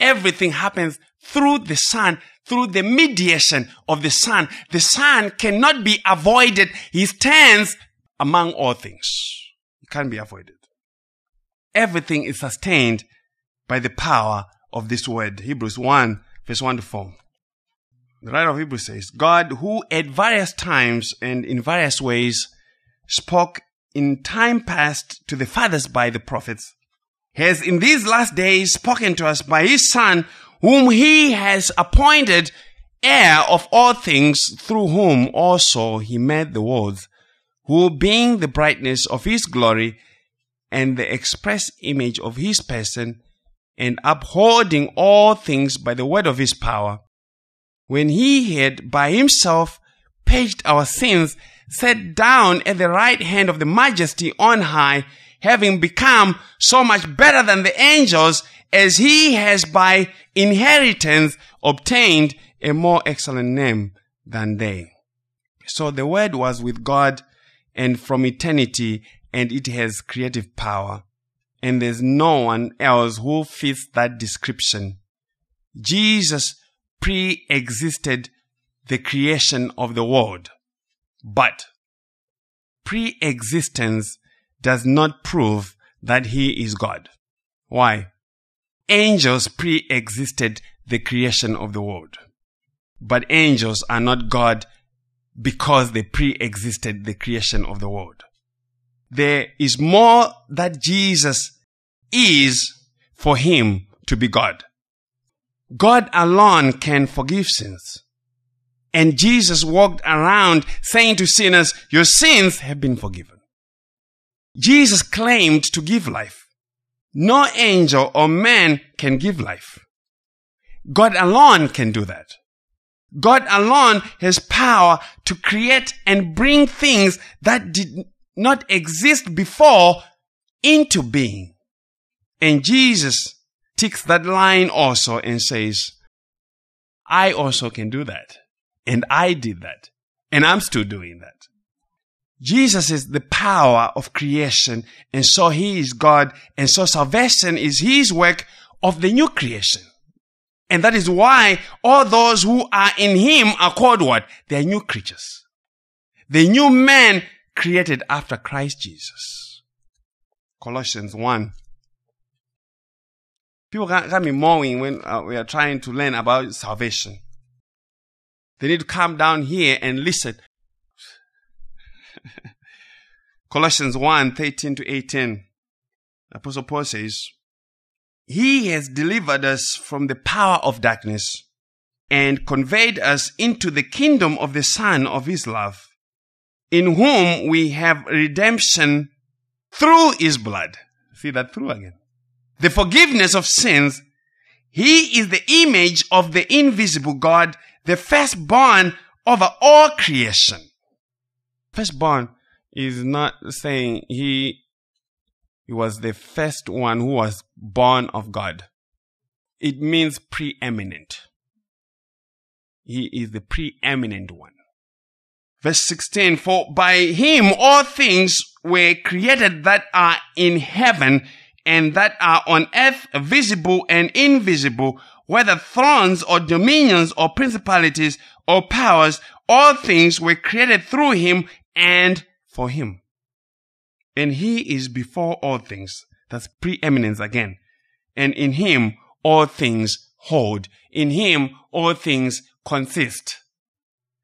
Everything happens through the Son, through the mediation of the Son. The Son cannot be avoided. He stands among all things. He can't be avoided. Everything is sustained by the power of this word. Hebrews 1 verse 1 to 4. The writer of Hebrews says, God who at various times and in various ways spoke in time past to the fathers by the prophets has in these last days spoken to us by his son, whom he has appointed heir of all things, through whom also he made the worlds, who being the brightness of his glory and the express image of his person, and upholding all things by the word of his power, when he had by himself purged our sins, sat down at the right hand of the majesty on high, having become so much better than the angels as he has by inheritance obtained a more excellent name than they. So the word was with God and from eternity and it has creative power. And there's no one else who fits that description. Jesus pre-existed the creation of the world. But pre-existence does not prove that he is God. Why? Angels pre-existed the creation of the world. But angels are not God because they pre-existed the creation of the world. There is more that Jesus is for him to be God. God alone can forgive sins. And Jesus walked around saying to sinners, your sins have been forgiven. Jesus claimed to give life. No angel or man can give life. God alone can do that. God alone has power to create and bring things that did not exist before into being. And Jesus takes that line also and says, I also can do that. And I did that. And I'm still doing that. Jesus is the power of creation. And so he is God. And so salvation is his work of the new creation. And that is why all those who are in him are called what? They are new creatures. The new man created after Christ Jesus. Colossians 1. People got, me mowing when uh, we are trying to learn about salvation. They need to come down here and listen. Colossians 1 13 to 18. Apostle Paul says, He has delivered us from the power of darkness and conveyed us into the kingdom of the Son of His love, in whom we have redemption through His blood. See that through again the forgiveness of sins. He is the image of the invisible God, the firstborn over all creation. Firstborn is not saying he, he was the first one who was born of God. It means preeminent. He is the preeminent one. Verse 16, for by him all things were created that are in heaven and that are on earth, visible and invisible, whether thrones or dominions or principalities or powers, all things were created through him and for him. And he is before all things. That's preeminence again. And in him all things hold. In him all things consist.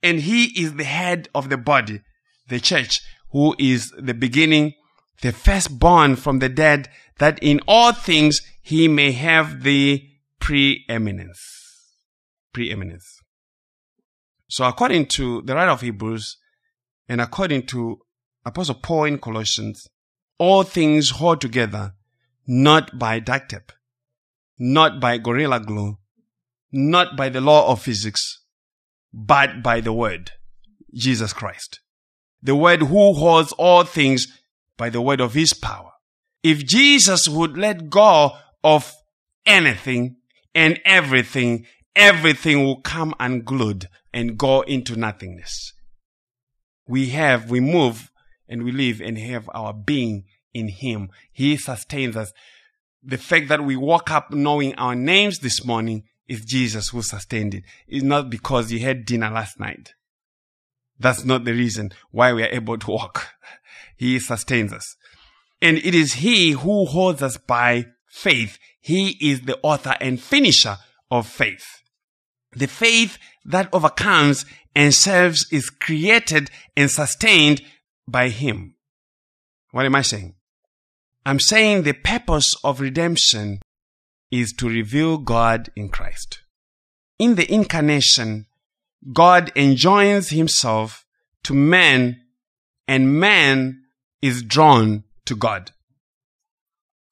And he is the head of the body, the church, who is the beginning, the firstborn from the dead, that in all things he may have the preeminence. Preeminence. So according to the writer of Hebrews and according to Apostle Paul in Colossians, all things hold together not by duct tape, not by gorilla glue, not by the law of physics, but by the word, Jesus Christ. The word who holds all things by the word of his power. If Jesus would let go of anything and everything, everything will come unglued and go into nothingness. We have, we move and we live and have our being in Him. He sustains us. The fact that we woke up knowing our names this morning is Jesus who sustained it. It's not because you had dinner last night. That's not the reason why we are able to walk. He sustains us. And it is He who holds us by faith. He is the author and finisher of faith. The faith that overcomes and serves is created and sustained by Him. What am I saying? I'm saying the purpose of redemption is to reveal God in Christ. In the incarnation, God enjoins Himself to man and man is drawn to God.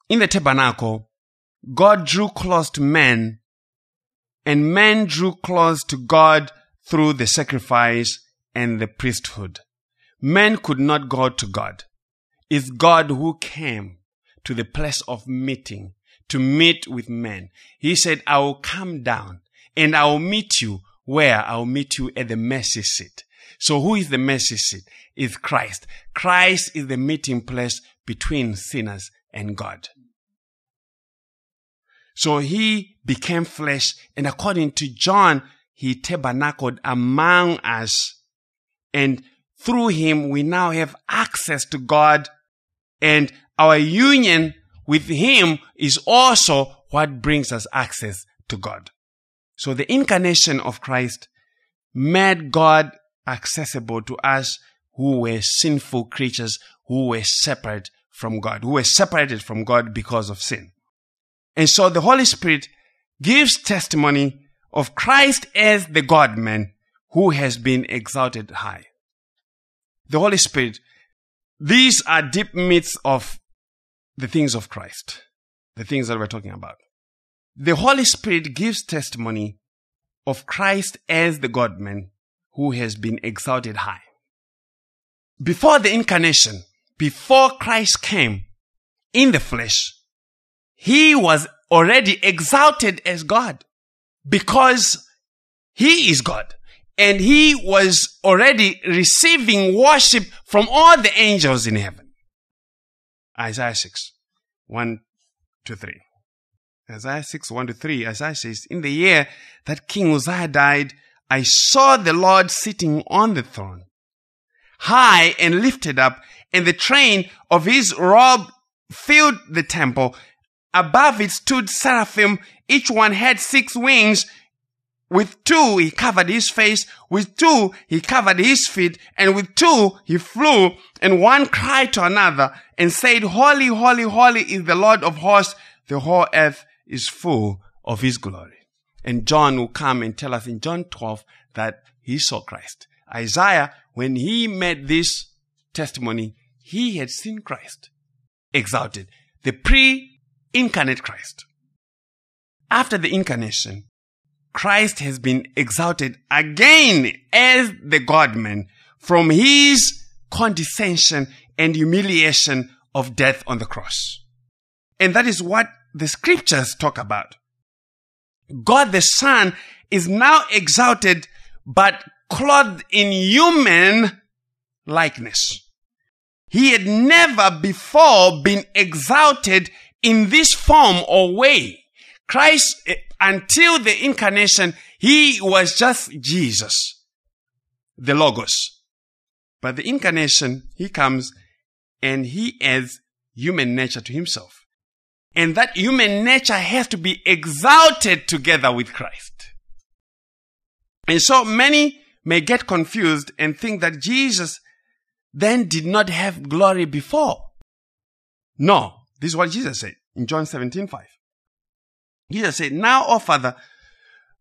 In the tabernacle, God drew close to man, and man drew close to God through the sacrifice and the priesthood. Man could not go to God. It's God who came to the place of meeting to meet with men. He said, I will come down and I will meet you where? I will meet you at the mercy seat. So who is the mercy seat? Is Christ. Christ is the meeting place between sinners and God. So he became flesh, and according to John, he tabernacled among us. And through him, we now have access to God, and our union with him is also what brings us access to God. So the incarnation of Christ made God accessible to us who were sinful creatures, who were separate from God, who were separated from God because of sin. And so the Holy Spirit gives testimony of Christ as the God man who has been exalted high. The Holy Spirit, these are deep myths of the things of Christ, the things that we're talking about. The Holy Spirit gives testimony of Christ as the God man who has been exalted high. Before the incarnation, before Christ came in the flesh, he was already exalted as God because he is God. And he was already receiving worship from all the angels in heaven. Isaiah 6, 1 to 3. Isaiah 6, 1 to 3, Isaiah says, In the year that King Uzziah died, I saw the Lord sitting on the throne, high and lifted up, and the train of his robe filled the temple. Above it stood seraphim. Each one had six wings. With two, he covered his face. With two, he covered his feet. And with two, he flew. And one cried to another and said, Holy, holy, holy is the Lord of hosts. The whole earth is full of his glory. And John will come and tell us in John 12 that he saw Christ. Isaiah, when he made this testimony, he had seen Christ exalted, the pre-incarnate Christ. After the incarnation, Christ has been exalted again as the God-man from his condescension and humiliation of death on the cross. And that is what the scriptures talk about. God the Son is now exalted, but clothed in human likeness. He had never before been exalted in this form or way. Christ, eh, until the incarnation, he was just Jesus, the Logos. But the incarnation, he comes and he adds human nature to himself. And that human nature has to be exalted together with Christ. And so many may get confused and think that Jesus then did not have glory before. No, this is what Jesus said in John 17 5. Jesus said, Now, O Father,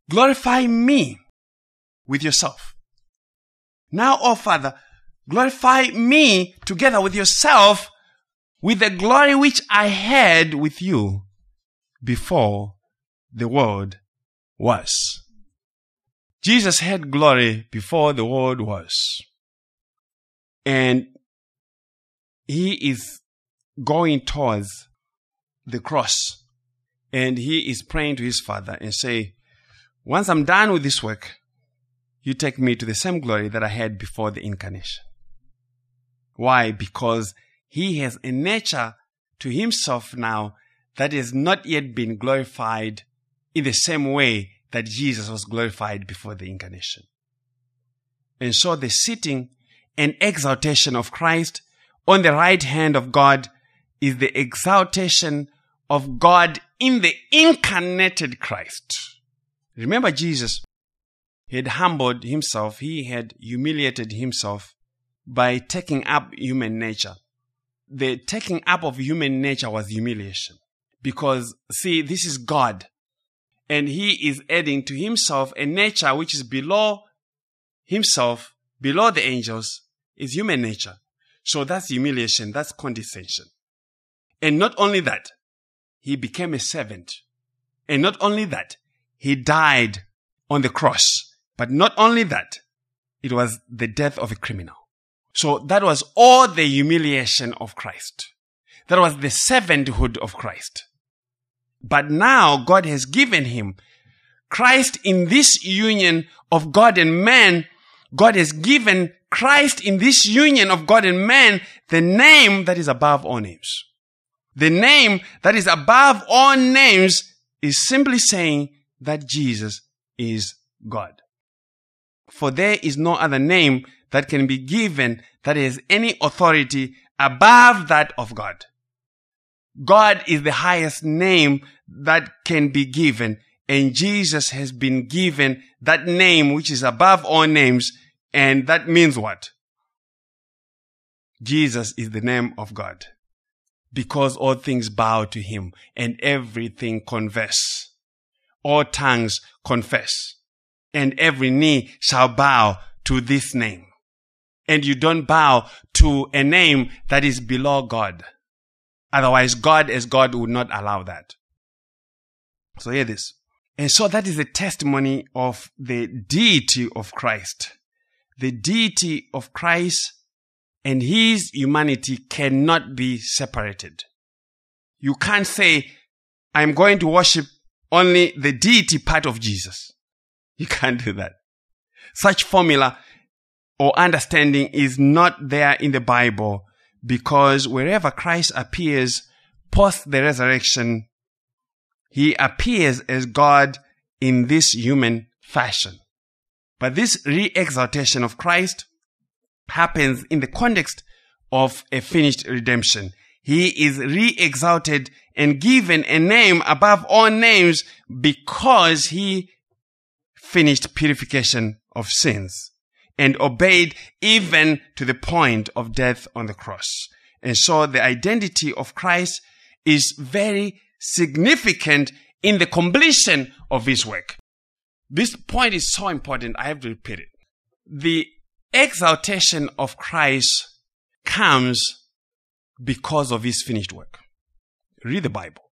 glorify me with yourself. Now, O Father, glorify me together with yourself with the glory which I had with you before the world was. Jesus had glory before the world was. And he is going towards the cross and he is praying to his father and say, once I'm done with this work, you take me to the same glory that I had before the incarnation. Why? Because he has a nature to himself now that has not yet been glorified in the same way that Jesus was glorified before the incarnation. And so the sitting and exaltation of Christ on the right hand of God is the exaltation of God in the incarnated Christ. Remember Jesus he had humbled himself, he had humiliated himself by taking up human nature. The taking up of human nature was humiliation. Because, see, this is God. And he is adding to himself a nature which is below himself below the angels is human nature. So that's humiliation, that's condescension. And not only that, he became a servant. And not only that, he died on the cross. But not only that, it was the death of a criminal. So that was all the humiliation of Christ. That was the servanthood of Christ. But now God has given him Christ in this union of God and man God has given Christ in this union of God and man the name that is above all names. The name that is above all names is simply saying that Jesus is God. For there is no other name that can be given that has any authority above that of God. God is the highest name that can be given and Jesus has been given that name which is above all names. And that means what? Jesus is the name of God because all things bow to him and everything confess. All tongues confess and every knee shall bow to this name. And you don't bow to a name that is below God. Otherwise, God as God would not allow that. So hear this. And so that is a testimony of the deity of Christ. The deity of Christ and his humanity cannot be separated. You can't say I'm going to worship only the deity part of Jesus. You can't do that. Such formula or understanding is not there in the Bible because wherever Christ appears post the resurrection, he appears as God in this human fashion. But this re-exaltation of Christ happens in the context of a finished redemption. He is re-exalted and given a name above all names because he finished purification of sins and obeyed even to the point of death on the cross. And so the identity of Christ is very significant in the completion of his work. This point is so important, I have to repeat it. The exaltation of Christ comes because of his finished work. Read the Bible.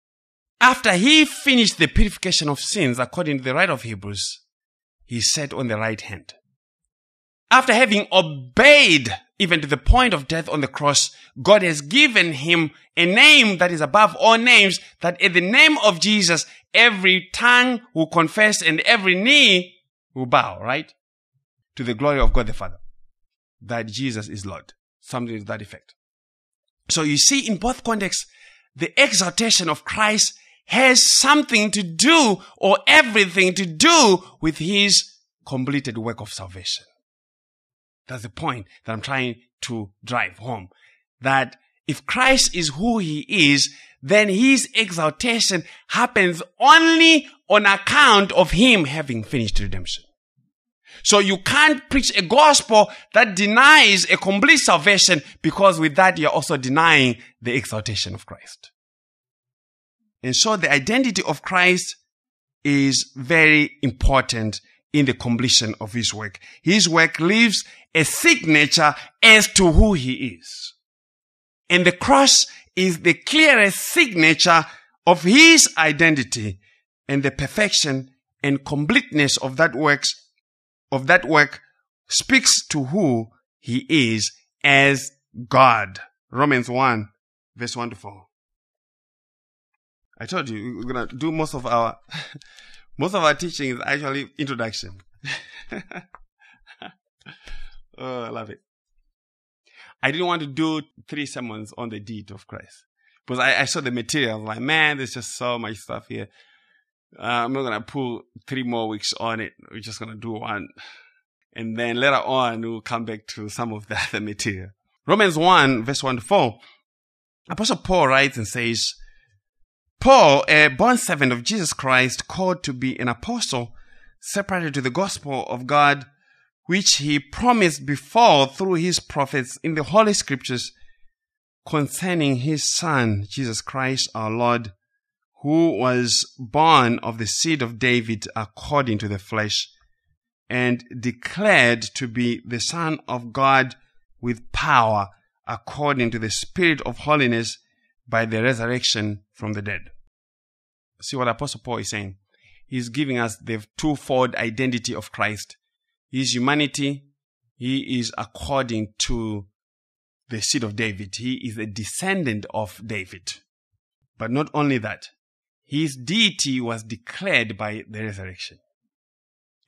After he finished the purification of sins according to the writer of Hebrews, he sat on the right hand. After having obeyed even to the point of death on the cross, God has given him a name that is above all names, that in the name of Jesus, every tongue will confess and every knee will bow, right? To the glory of God the Father. That Jesus is Lord. Something to that effect. So you see, in both contexts, the exaltation of Christ has something to do or everything to do with his completed work of salvation. That's the point that I'm trying to drive home. That if Christ is who he is, then his exaltation happens only on account of him having finished redemption. So you can't preach a gospel that denies a complete salvation because with that you're also denying the exaltation of Christ. And so the identity of Christ is very important in the completion of his work. His work leaves a signature as to who he is. And the cross is the clearest signature of his identity and the perfection and completeness of that works of that work speaks to who he is as God. Romans 1 verse 1 to 4. I told you we're gonna do most of our most of our teaching is actually introduction. oh, I love it. I didn't want to do three sermons on the deity of Christ because I, I saw the material. I was like, man, there's just so much stuff here. Uh, I'm not gonna pull three more weeks on it. We're just gonna do one, and then later on we'll come back to some of the other material. Romans one verse one to four. Apostle Paul writes and says, Paul, a bondservant of Jesus Christ, called to be an apostle, separated to the gospel of God, which he promised before through his prophets in the Holy Scriptures concerning his Son, Jesus Christ our Lord, who was born of the seed of David according to the flesh, and declared to be the Son of God with power according to the Spirit of holiness by the resurrection from the dead. See what Apostle Paul is saying? He's giving us the twofold identity of Christ. His humanity, he is according to the seed of David. He is a descendant of David. But not only that, his deity was declared by the resurrection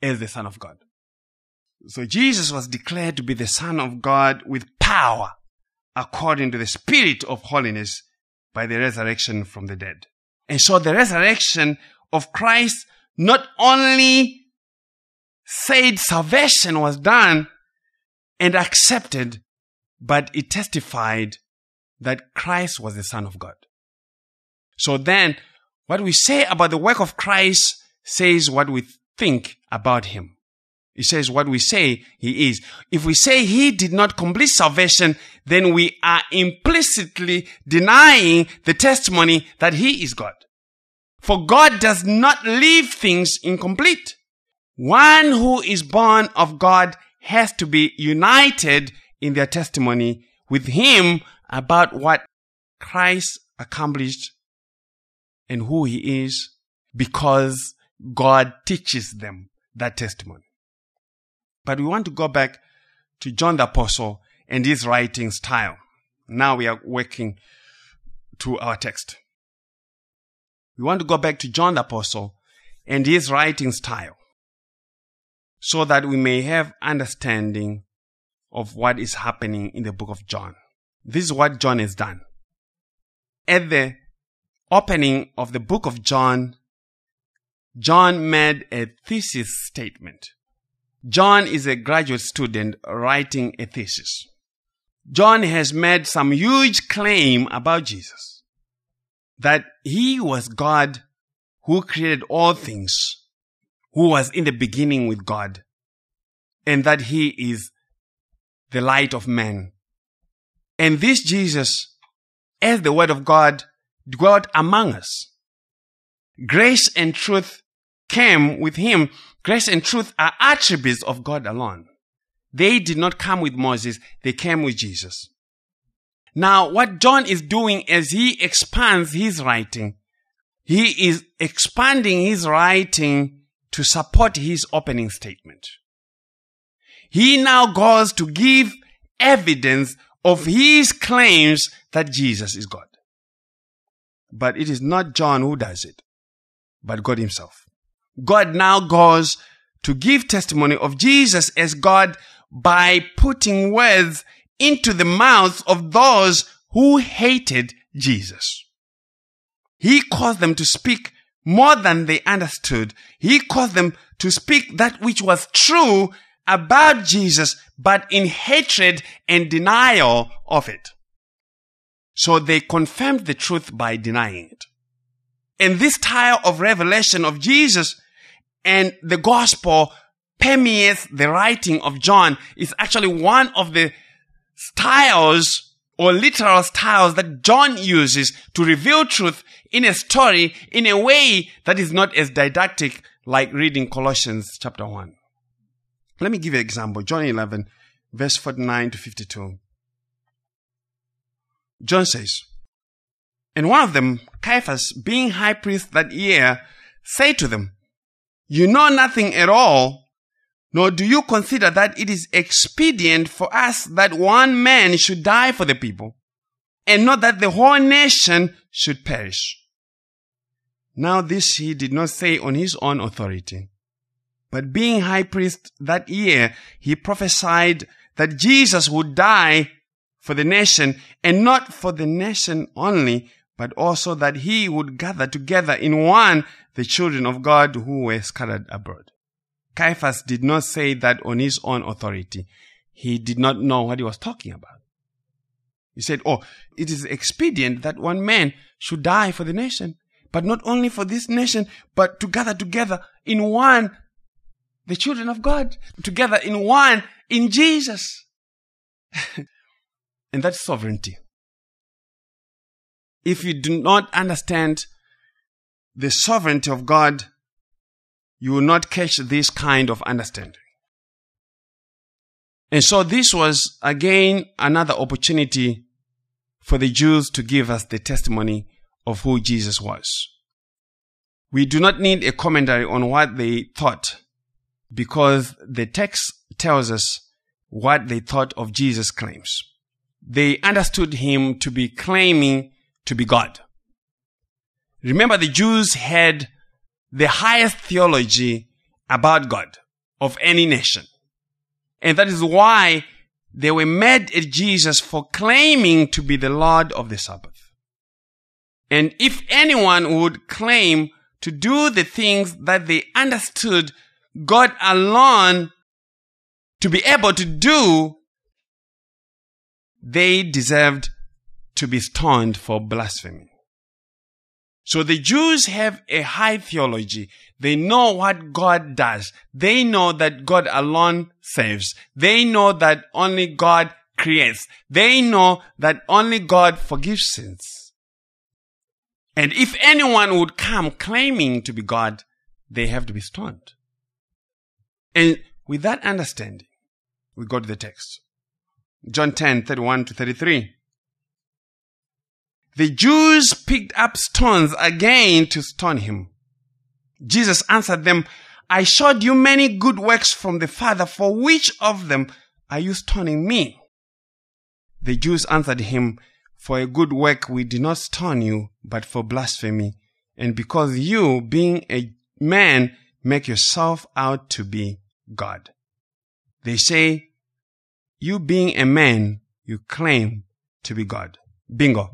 as the Son of God. So Jesus was declared to be the Son of God with power according to the Spirit of holiness by the resurrection from the dead. And so the resurrection of Christ not only said salvation was done and accepted, but it testified that Christ was the Son of God. So then, what we say about the work of Christ says what we think about him. It says what we say he is. If we say he did not complete salvation, then we are implicitly denying the testimony that he is God. For God does not leave things incomplete. One who is born of God has to be united in their testimony with him about what Christ accomplished and who he is because God teaches them that testimony. But we want to go back to John the Apostle and his writing style. Now we are working to our text. We want to go back to John the Apostle and his writing style so that we may have understanding of what is happening in the book of John. This is what John has done. At the opening of the book of John, John made a thesis statement. John is a graduate student writing a thesis. John has made some huge claim about Jesus. That he was God who created all things, who was in the beginning with God, and that he is the light of man. And this Jesus, as the word of God, dwelt among us. Grace and truth came with him. Grace and truth are attributes of God alone. They did not come with Moses, they came with Jesus. Now, what John is doing as he expands his writing, he is expanding his writing to support his opening statement. He now goes to give evidence of his claims that Jesus is God. But it is not John who does it, but God himself. God now goes to give testimony of Jesus as God by putting words into the mouths of those who hated Jesus. He caused them to speak more than they understood. He caused them to speak that which was true about Jesus, but in hatred and denial of it. So they confirmed the truth by denying it. And this style of revelation of Jesus and the gospel permeates the writing of John is actually one of the styles or literal styles that John uses to reveal truth in a story in a way that is not as didactic like reading Colossians chapter 1. Let me give you an example. John 11, verse 49 to 52. John says, And one of them, Caiaphas, being high priest that year, said to them, You know nothing at all, nor do you consider that it is expedient for us that one man should die for the people, and not that the whole nation should perish. Now this he did not say on his own authority, but being high priest that year, he prophesied that Jesus would die for the nation, and not for the nation only, but also that he would gather together in one the children of God who were scattered abroad. Caiaphas did not say that on his own authority. He did not know what he was talking about. He said, Oh, it is expedient that one man should die for the nation, but not only for this nation, but to gather together in one the children of God, together in one in Jesus. and that's sovereignty. If you do not understand the sovereignty of God, you will not catch this kind of understanding. And so this was again another opportunity for the Jews to give us the testimony of who Jesus was. We do not need a commentary on what they thought because the text tells us what they thought of Jesus' claims. They understood him to be claiming to be God. Remember, the Jews had the highest theology about God of any nation. And that is why they were mad at Jesus for claiming to be the Lord of the Sabbath. And if anyone would claim to do the things that they understood God alone to be able to do, they deserved to be stoned for blasphemy. So the Jews have a high theology. They know what God does. They know that God alone saves. They know that only God creates. They know that only God forgives sins. And if anyone would come claiming to be God, they have to be stoned. And with that understanding, we go to the text. John 10, 31 to 33. The Jews picked up stones again to stone him. Jesus answered them, I showed you many good works from the Father. For which of them are you stoning me? The Jews answered him, For a good work we did not stone you, but for blasphemy, and because you, being a man, make yourself out to be God. They say, you being a man, you claim to be God. Bingo.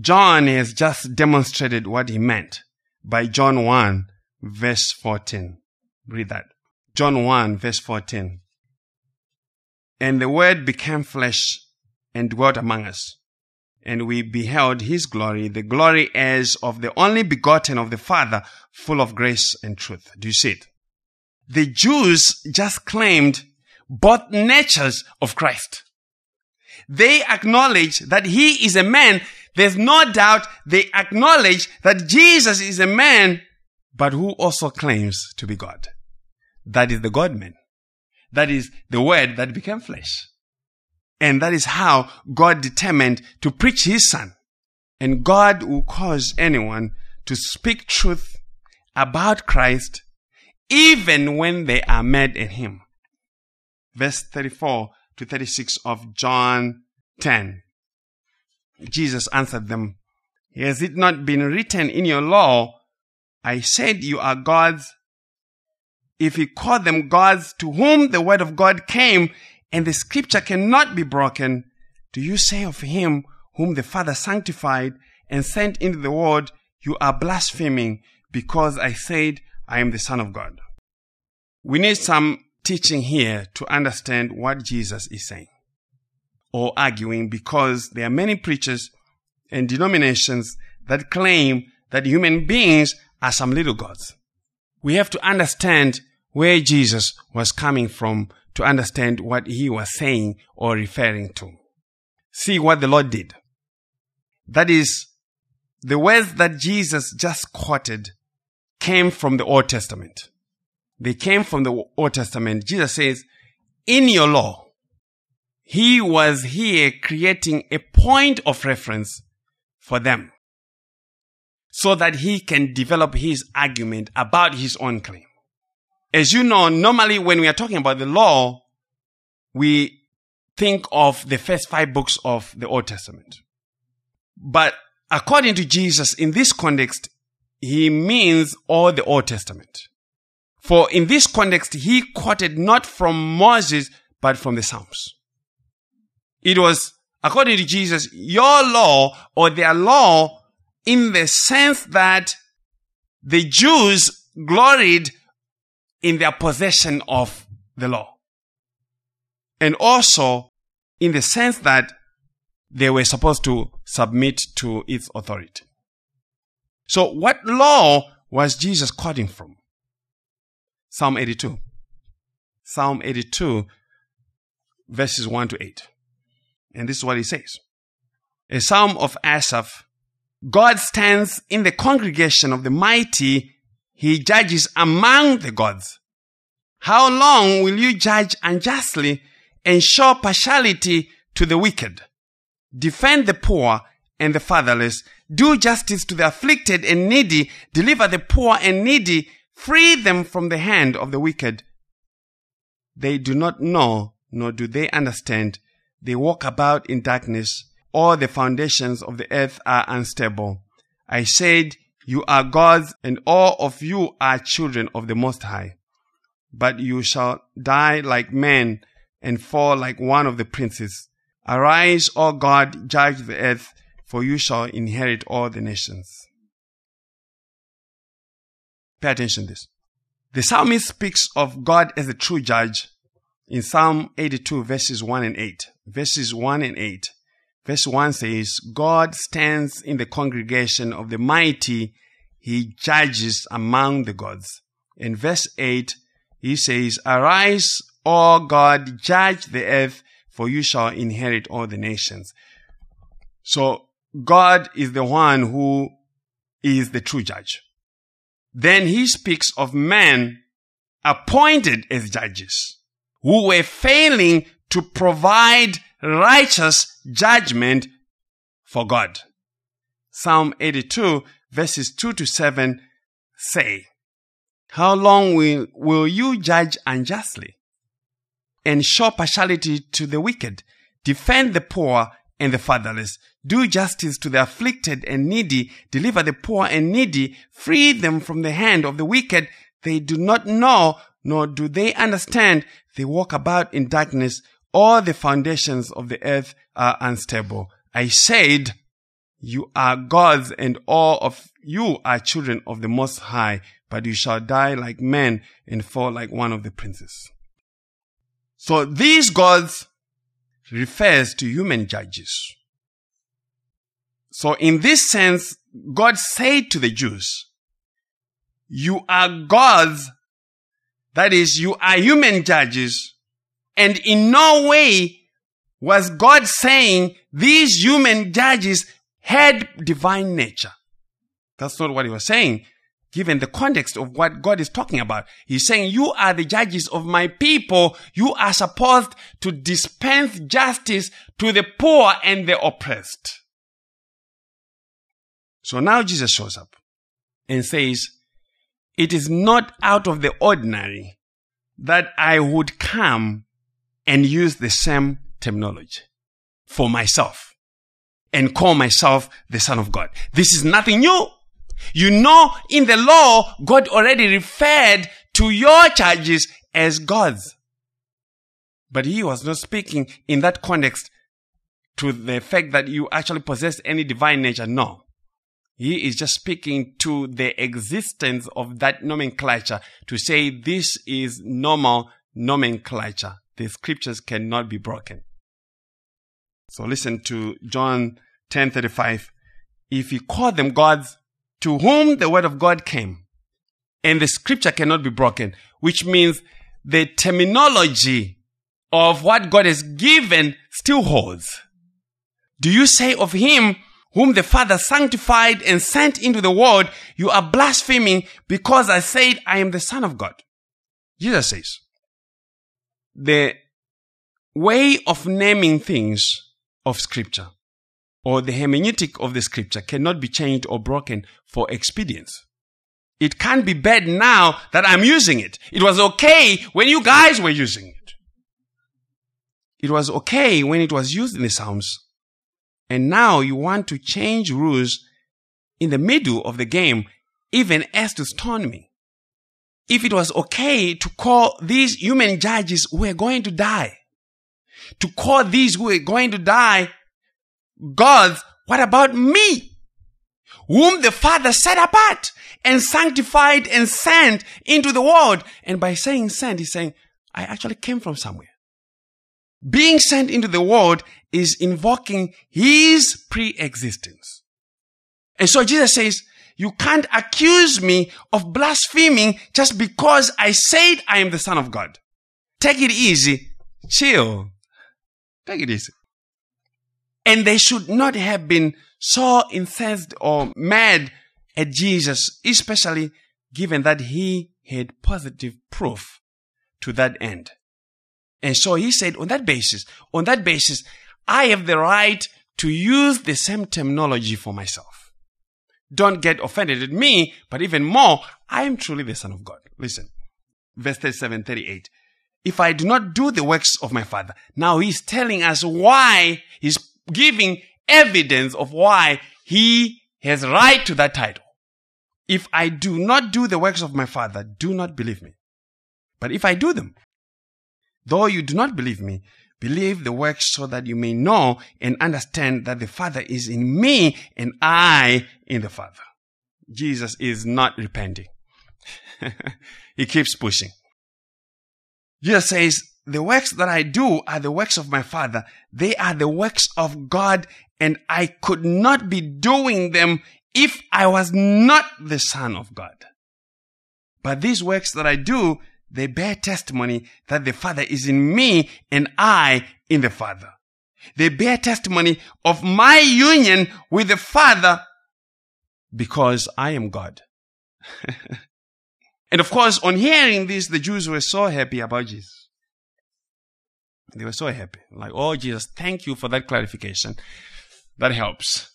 John has just demonstrated what he meant by John 1 verse 14. Read that. John 1 verse 14. And the word became flesh and dwelt among us. And we beheld his glory, the glory as of the only begotten of the Father, full of grace and truth. Do you see it? The Jews just claimed both natures of Christ. They acknowledge that he is a man. There's no doubt they acknowledge that Jesus is a man, but who also claims to be God. That is the God man. That is the word that became flesh. And that is how God determined to preach his son. And God will cause anyone to speak truth about Christ even when they are mad at him. Verse 34 to 36 of John 10. Jesus answered them, Has it not been written in your law, I said you are gods? If he called them gods to whom the word of God came, and the scripture cannot be broken, do you say of him whom the Father sanctified and sent into the world, you are blaspheming because I said I am the Son of God? We need some teaching here to understand what Jesus is saying or arguing because there are many preachers and denominations that claim that human beings are some little gods. We have to understand where Jesus was coming from to understand what he was saying or referring to. See what the Lord did. That is, the words that Jesus just quoted came from the Old Testament. They came from the Old Testament. Jesus says, in your law, he was here creating a point of reference for them so that he can develop his argument about his own claim. As you know, normally when we are talking about the law, we think of the first five books of the Old Testament. But according to Jesus, in this context, he means all the Old Testament. For in this context, he quoted not from Moses, but from the Psalms. It was, according to Jesus, your law or their law in the sense that the Jews gloried in their possession of the law. And also in the sense that they were supposed to submit to its authority. So what law was Jesus quoting from? Psalm 82. Psalm 82 verses 1 to 8. And this is what he says. A psalm of Asaph. God stands in the congregation of the mighty he judges among the gods. How long will you judge unjustly and show partiality to the wicked? Defend the poor and the fatherless. Do justice to the afflicted and needy. Deliver the poor and needy. Free them from the hand of the wicked. They do not know, nor do they understand. They walk about in darkness. All the foundations of the earth are unstable. I said, you are gods, and all of you are children of the Most High. But you shall die like men and fall like one of the princes. Arise, O God, judge the earth, for you shall inherit all the nations. Pay attention to this. The psalmist speaks of God as a true judge in Psalm 82 verses 1 and 8. Verses 1 and 8. Verse 1 says, God stands in the congregation of the mighty. He judges among the gods. In verse 8, he says, Arise, O God, judge the earth, for you shall inherit all the nations. So God is the one who is the true judge. Then he speaks of men appointed as judges who were failing to provide righteous judgment for God. Psalm 82 verses 2 to 7 say, How long will, will you judge unjustly and show partiality to the wicked? Defend the poor and the fatherless. Do justice to the afflicted and needy. Deliver the poor and needy. Free them from the hand of the wicked. They do not know, nor do they understand. They walk about in darkness. All the foundations of the earth are unstable. I said, you are gods and all of you are children of the Most High, but you shall die like men and fall like one of the princes. So these gods refers to human judges. So in this sense, God said to the Jews, you are gods, that is, you are human judges, and in no way was God saying these human judges had divine nature. That's not what he was saying, given the context of what God is talking about. He's saying, you are the judges of my people. You are supposed to dispense justice to the poor and the oppressed. So now Jesus shows up and says, it is not out of the ordinary that I would come and use the same terminology for myself and call myself the son of God. This is nothing new. You know, in the law, God already referred to your charges as gods. But he was not speaking in that context to the fact that you actually possess any divine nature. No. He is just speaking to the existence of that nomenclature to say this is normal nomenclature. The scriptures cannot be broken. So listen to John 10:35. If you call them gods, to whom the word of God came, and the scripture cannot be broken, which means the terminology of what God has given still holds. Do you say of him whom the Father sanctified and sent into the world, you are blaspheming because I said I am the Son of God? Jesus says, the way of naming things of scripture or the hermeneutic of the scripture cannot be changed or broken for expedience. It can't be bad now that I'm using it. It was okay when you guys were using it. It was okay when it was used in the Psalms. And now you want to change rules in the middle of the game, even as to stone me. If it was okay to call these human judges who are going to die, to call these who are going to die gods, what about me? Whom the Father set apart and sanctified and sent into the world. And by saying sent, he's saying, I actually came from somewhere. Being sent into the world is invoking his pre-existence. And so Jesus says, you can't accuse me of blaspheming just because I said I am the son of God. Take it easy. Chill. Take it easy. And they should not have been so incensed or mad at Jesus, especially given that he had positive proof to that end. And so he said, on that basis, on that basis, I have the right to use the same terminology for myself. Don't get offended at me, but even more, I am truly the Son of God. Listen, verse 37, 38. If I do not do the works of my Father, now he's telling us why he's giving evidence of why he has right to that title. If I do not do the works of my Father, do not believe me. But if I do them, though you do not believe me, believe the works so that you may know and understand that the Father is in me and I in the Father. Jesus is not repenting. he keeps pushing. Jesus says, the works that I do are the works of my Father. They are the works of God and I could not be doing them if I was not the Son of God. But these works that I do, they bear testimony that the Father is in me and I in the Father. They bear testimony of my union with the Father because I am God. and of course, on hearing this, the Jews were so happy about Jesus. They were so happy. Like, oh, Jesus, thank you for that clarification. That helps.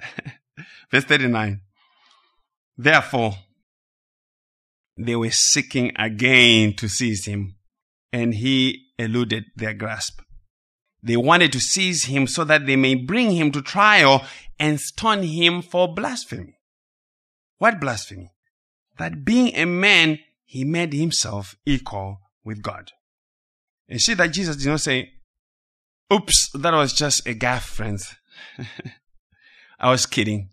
Verse 39. Therefore, they were seeking again to seize him, and he eluded their grasp. They wanted to seize him so that they may bring him to trial and stone him for blasphemy. What blasphemy? That being a man, he made himself equal with God. And see that Jesus did not say, Oops, that was just a gaffe, friends. I was kidding.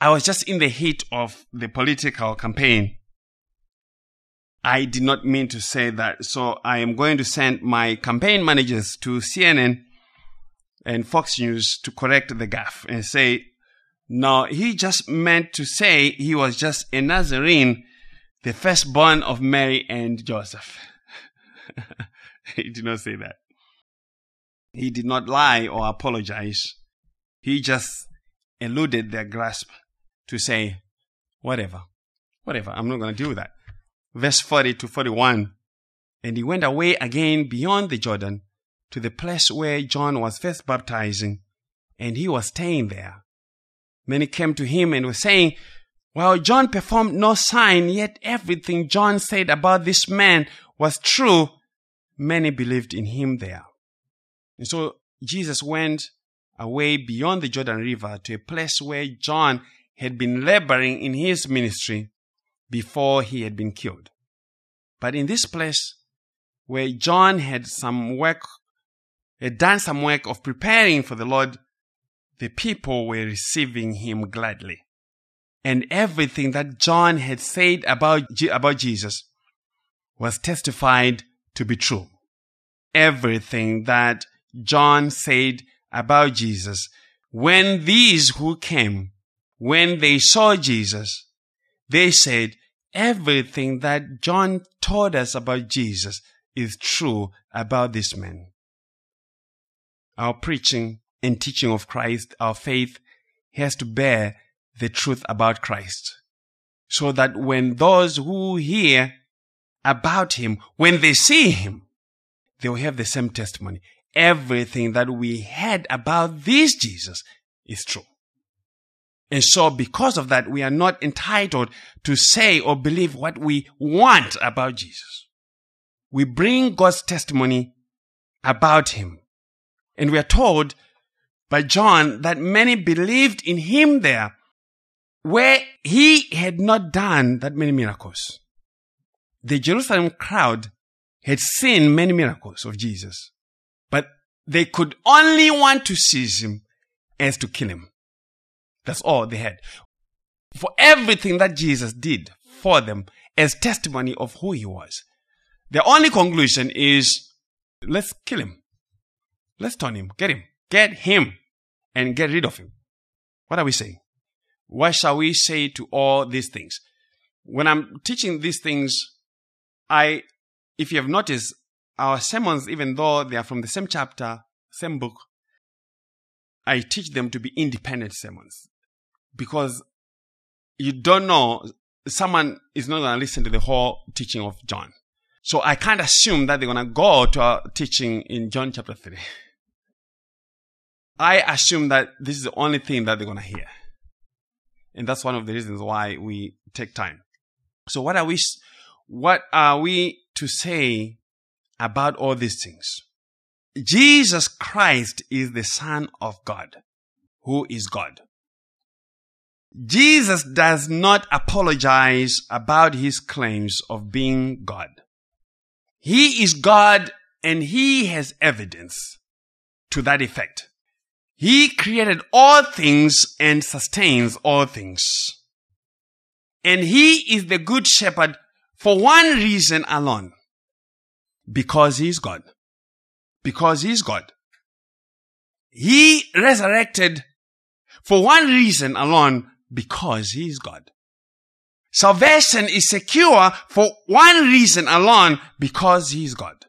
I was just in the heat of the political campaign. I did not mean to say that. So I am going to send my campaign managers to CNN and Fox News to correct the gaffe and say, no, he just meant to say he was just a Nazarene, the firstborn of Mary and Joseph. he did not say that. He did not lie or apologize. He just eluded their grasp to say, whatever, whatever, I'm not going to deal with that. Verse 40 to 41. And he went away again beyond the Jordan to the place where John was first baptizing, and he was staying there. Many came to him and were saying, While John performed no sign, yet everything John said about this man was true. Many believed in him there. And so Jesus went away beyond the Jordan River to a place where John had been laboring in his ministry before he had been killed. But in this place where John had some work, had done some work of preparing for the Lord, the people were receiving him gladly. And everything that John had said about, about Jesus was testified to be true. Everything that John said about Jesus, when these who came when they saw Jesus, they said, everything that John told us about Jesus is true about this man. Our preaching and teaching of Christ, our faith, has to bear the truth about Christ. So that when those who hear about him, when they see him, they will have the same testimony. Everything that we heard about this Jesus is true. And so because of that, we are not entitled to say or believe what we want about Jesus. We bring God's testimony about him. And we are told by John that many believed in him there where he had not done that many miracles. The Jerusalem crowd had seen many miracles of Jesus, but they could only want to seize him as to kill him. That's all they had. For everything that Jesus did for them as testimony of who he was. The only conclusion is let's kill him. Let's turn him. Get him. Get him and get rid of him. What are we saying? What shall we say to all these things? When I'm teaching these things, I, if you have noticed, our sermons, even though they are from the same chapter, same book, I teach them to be independent sermons because you don't know someone is not going to listen to the whole teaching of John. So I can't assume that they're going to go to our teaching in John chapter 3. I assume that this is the only thing that they're going to hear. And that's one of the reasons why we take time. So what are we, what are we to say about all these things? Jesus Christ is the Son of God, who is God. Jesus does not apologize about his claims of being God. He is God and he has evidence to that effect. He created all things and sustains all things. And he is the good shepherd for one reason alone. Because he is God. Because he is God. He resurrected for one reason alone because he is God. Salvation is secure for one reason alone because he is God.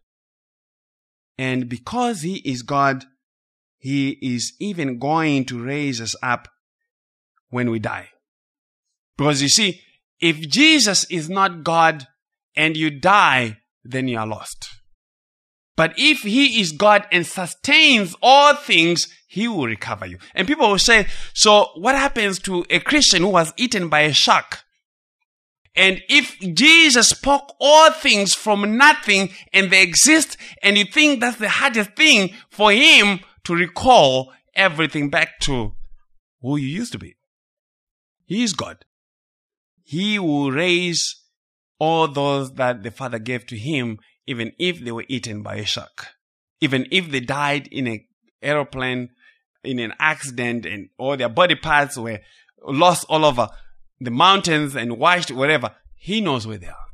And because he is God, he is even going to raise us up when we die. Because you see, if Jesus is not God and you die, then you are lost. But if he is God and sustains all things, he will recover you. And people will say, so what happens to a Christian who was eaten by a shark? And if Jesus spoke all things from nothing and they exist, and you think that's the hardest thing for him to recall everything back to who you used to be. He is God. He will raise all those that the Father gave to him, even if they were eaten by a shark. Even if they died in an aeroplane, in an accident, and all their body parts were lost all over the mountains and washed wherever. He knows where they are.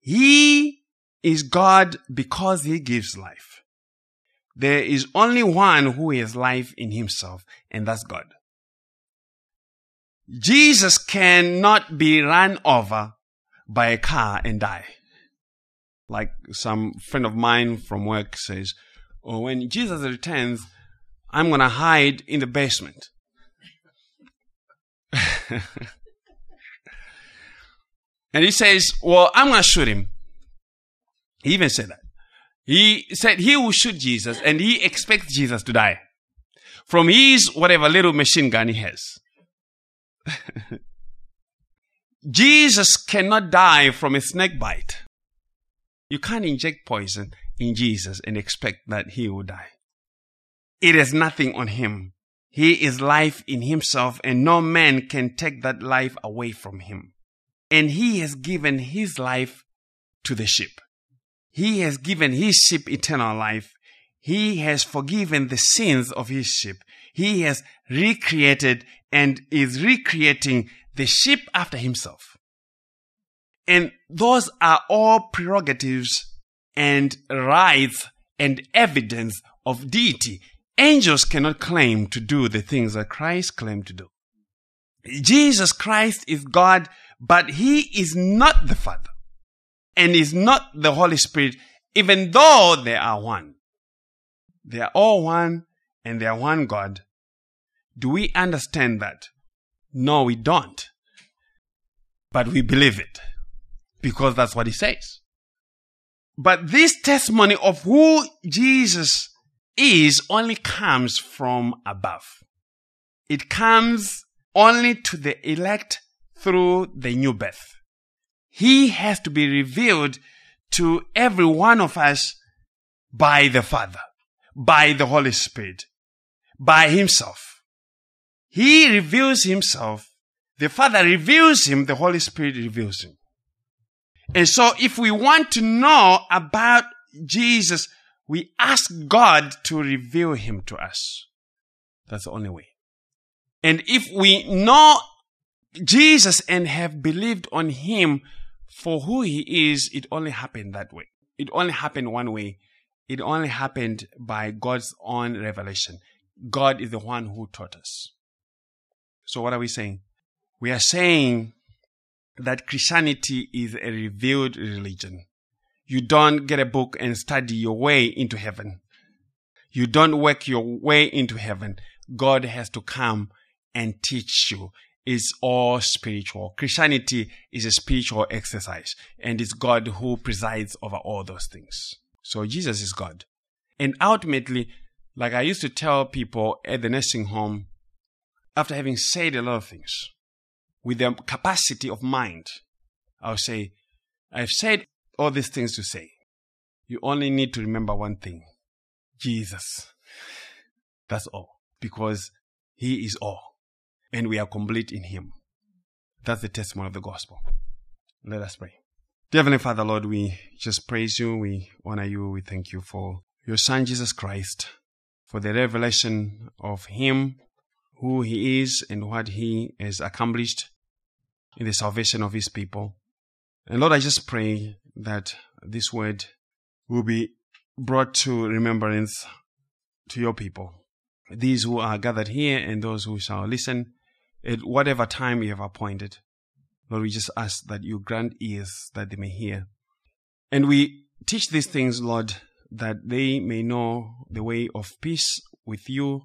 He is God because he gives life. There is only one who has life in himself, and that's God. Jesus cannot be run over by a car and die. Like some friend of mine from work says, oh, when Jesus returns, I'm going to hide in the basement. and he says, Well, I'm going to shoot him. He even said that. He said he will shoot Jesus and he expects Jesus to die from his whatever little machine gun he has. Jesus cannot die from a snake bite. You can't inject poison in Jesus and expect that he will die. It has nothing on him. He is life in himself and no man can take that life away from him. And he has given his life to the sheep. He has given his sheep eternal life. He has forgiven the sins of his sheep. He has recreated and is recreating the sheep after himself. And those are all prerogatives and rights and evidence of deity Angels cannot claim to do the things that Christ claimed to do. Jesus Christ is God, but He is not the Father and is not the Holy Spirit, even though they are one. They are all one and they are one God. Do we understand that? No, we don't. But we believe it because that's what He says. But this testimony of who Jesus is only comes from above. It comes only to the elect through the new birth. He has to be revealed to every one of us by the Father, by the Holy Spirit, by Himself. He reveals Himself. The Father reveals Him. The Holy Spirit reveals Him. And so if we want to know about Jesus, we ask God to reveal him to us. That's the only way. And if we know Jesus and have believed on him for who he is, it only happened that way. It only happened one way. It only happened by God's own revelation. God is the one who taught us. So what are we saying? We are saying that Christianity is a revealed religion. You don't get a book and study your way into heaven. You don't work your way into heaven. God has to come and teach you. It's all spiritual. Christianity is a spiritual exercise and it's God who presides over all those things. So Jesus is God. And ultimately, like I used to tell people at the nursing home, after having said a lot of things, with the capacity of mind, I'll say, I've said all these things to say. You only need to remember one thing Jesus. That's all. Because He is all. And we are complete in Him. That's the testimony of the gospel. Let us pray. Dear Heavenly Father, Lord, we just praise you. We honor you. We thank you for your Son, Jesus Christ, for the revelation of Him, who He is, and what He has accomplished in the salvation of His people. And Lord, I just pray that this word will be brought to remembrance to your people. These who are gathered here and those who shall listen at whatever time you have appointed. Lord, we just ask that you grant ears that they may hear. And we teach these things, Lord, that they may know the way of peace with you,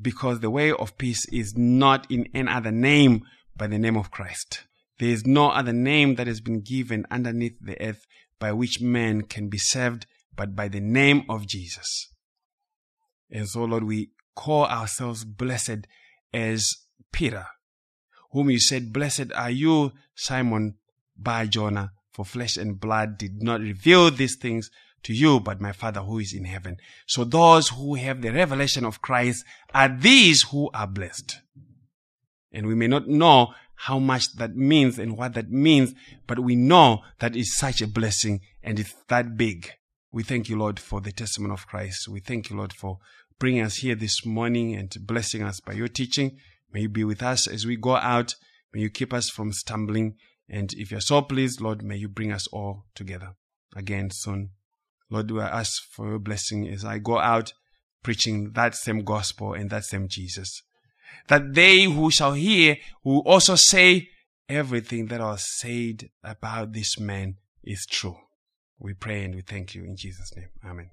because the way of peace is not in any other name but the name of Christ. There is no other name that has been given underneath the earth by which man can be saved but by the name of Jesus. And so, Lord, we call ourselves blessed as Peter, whom you said, Blessed are you, Simon Bar Jonah, for flesh and blood did not reveal these things to you, but my Father who is in heaven. So those who have the revelation of Christ are these who are blessed. And we may not know how much that means and what that means, but we know that it's such a blessing and it's that big. We thank you, Lord, for the testimony of Christ. We thank you, Lord, for bringing us here this morning and blessing us by your teaching. May you be with us as we go out. May you keep us from stumbling. And if you're so pleased, Lord, may you bring us all together again soon. Lord, we ask for your blessing as I go out preaching that same gospel and that same Jesus. That they who shall hear will also say, everything that was said about this man is true. We pray and we thank you in Jesus' name. Amen.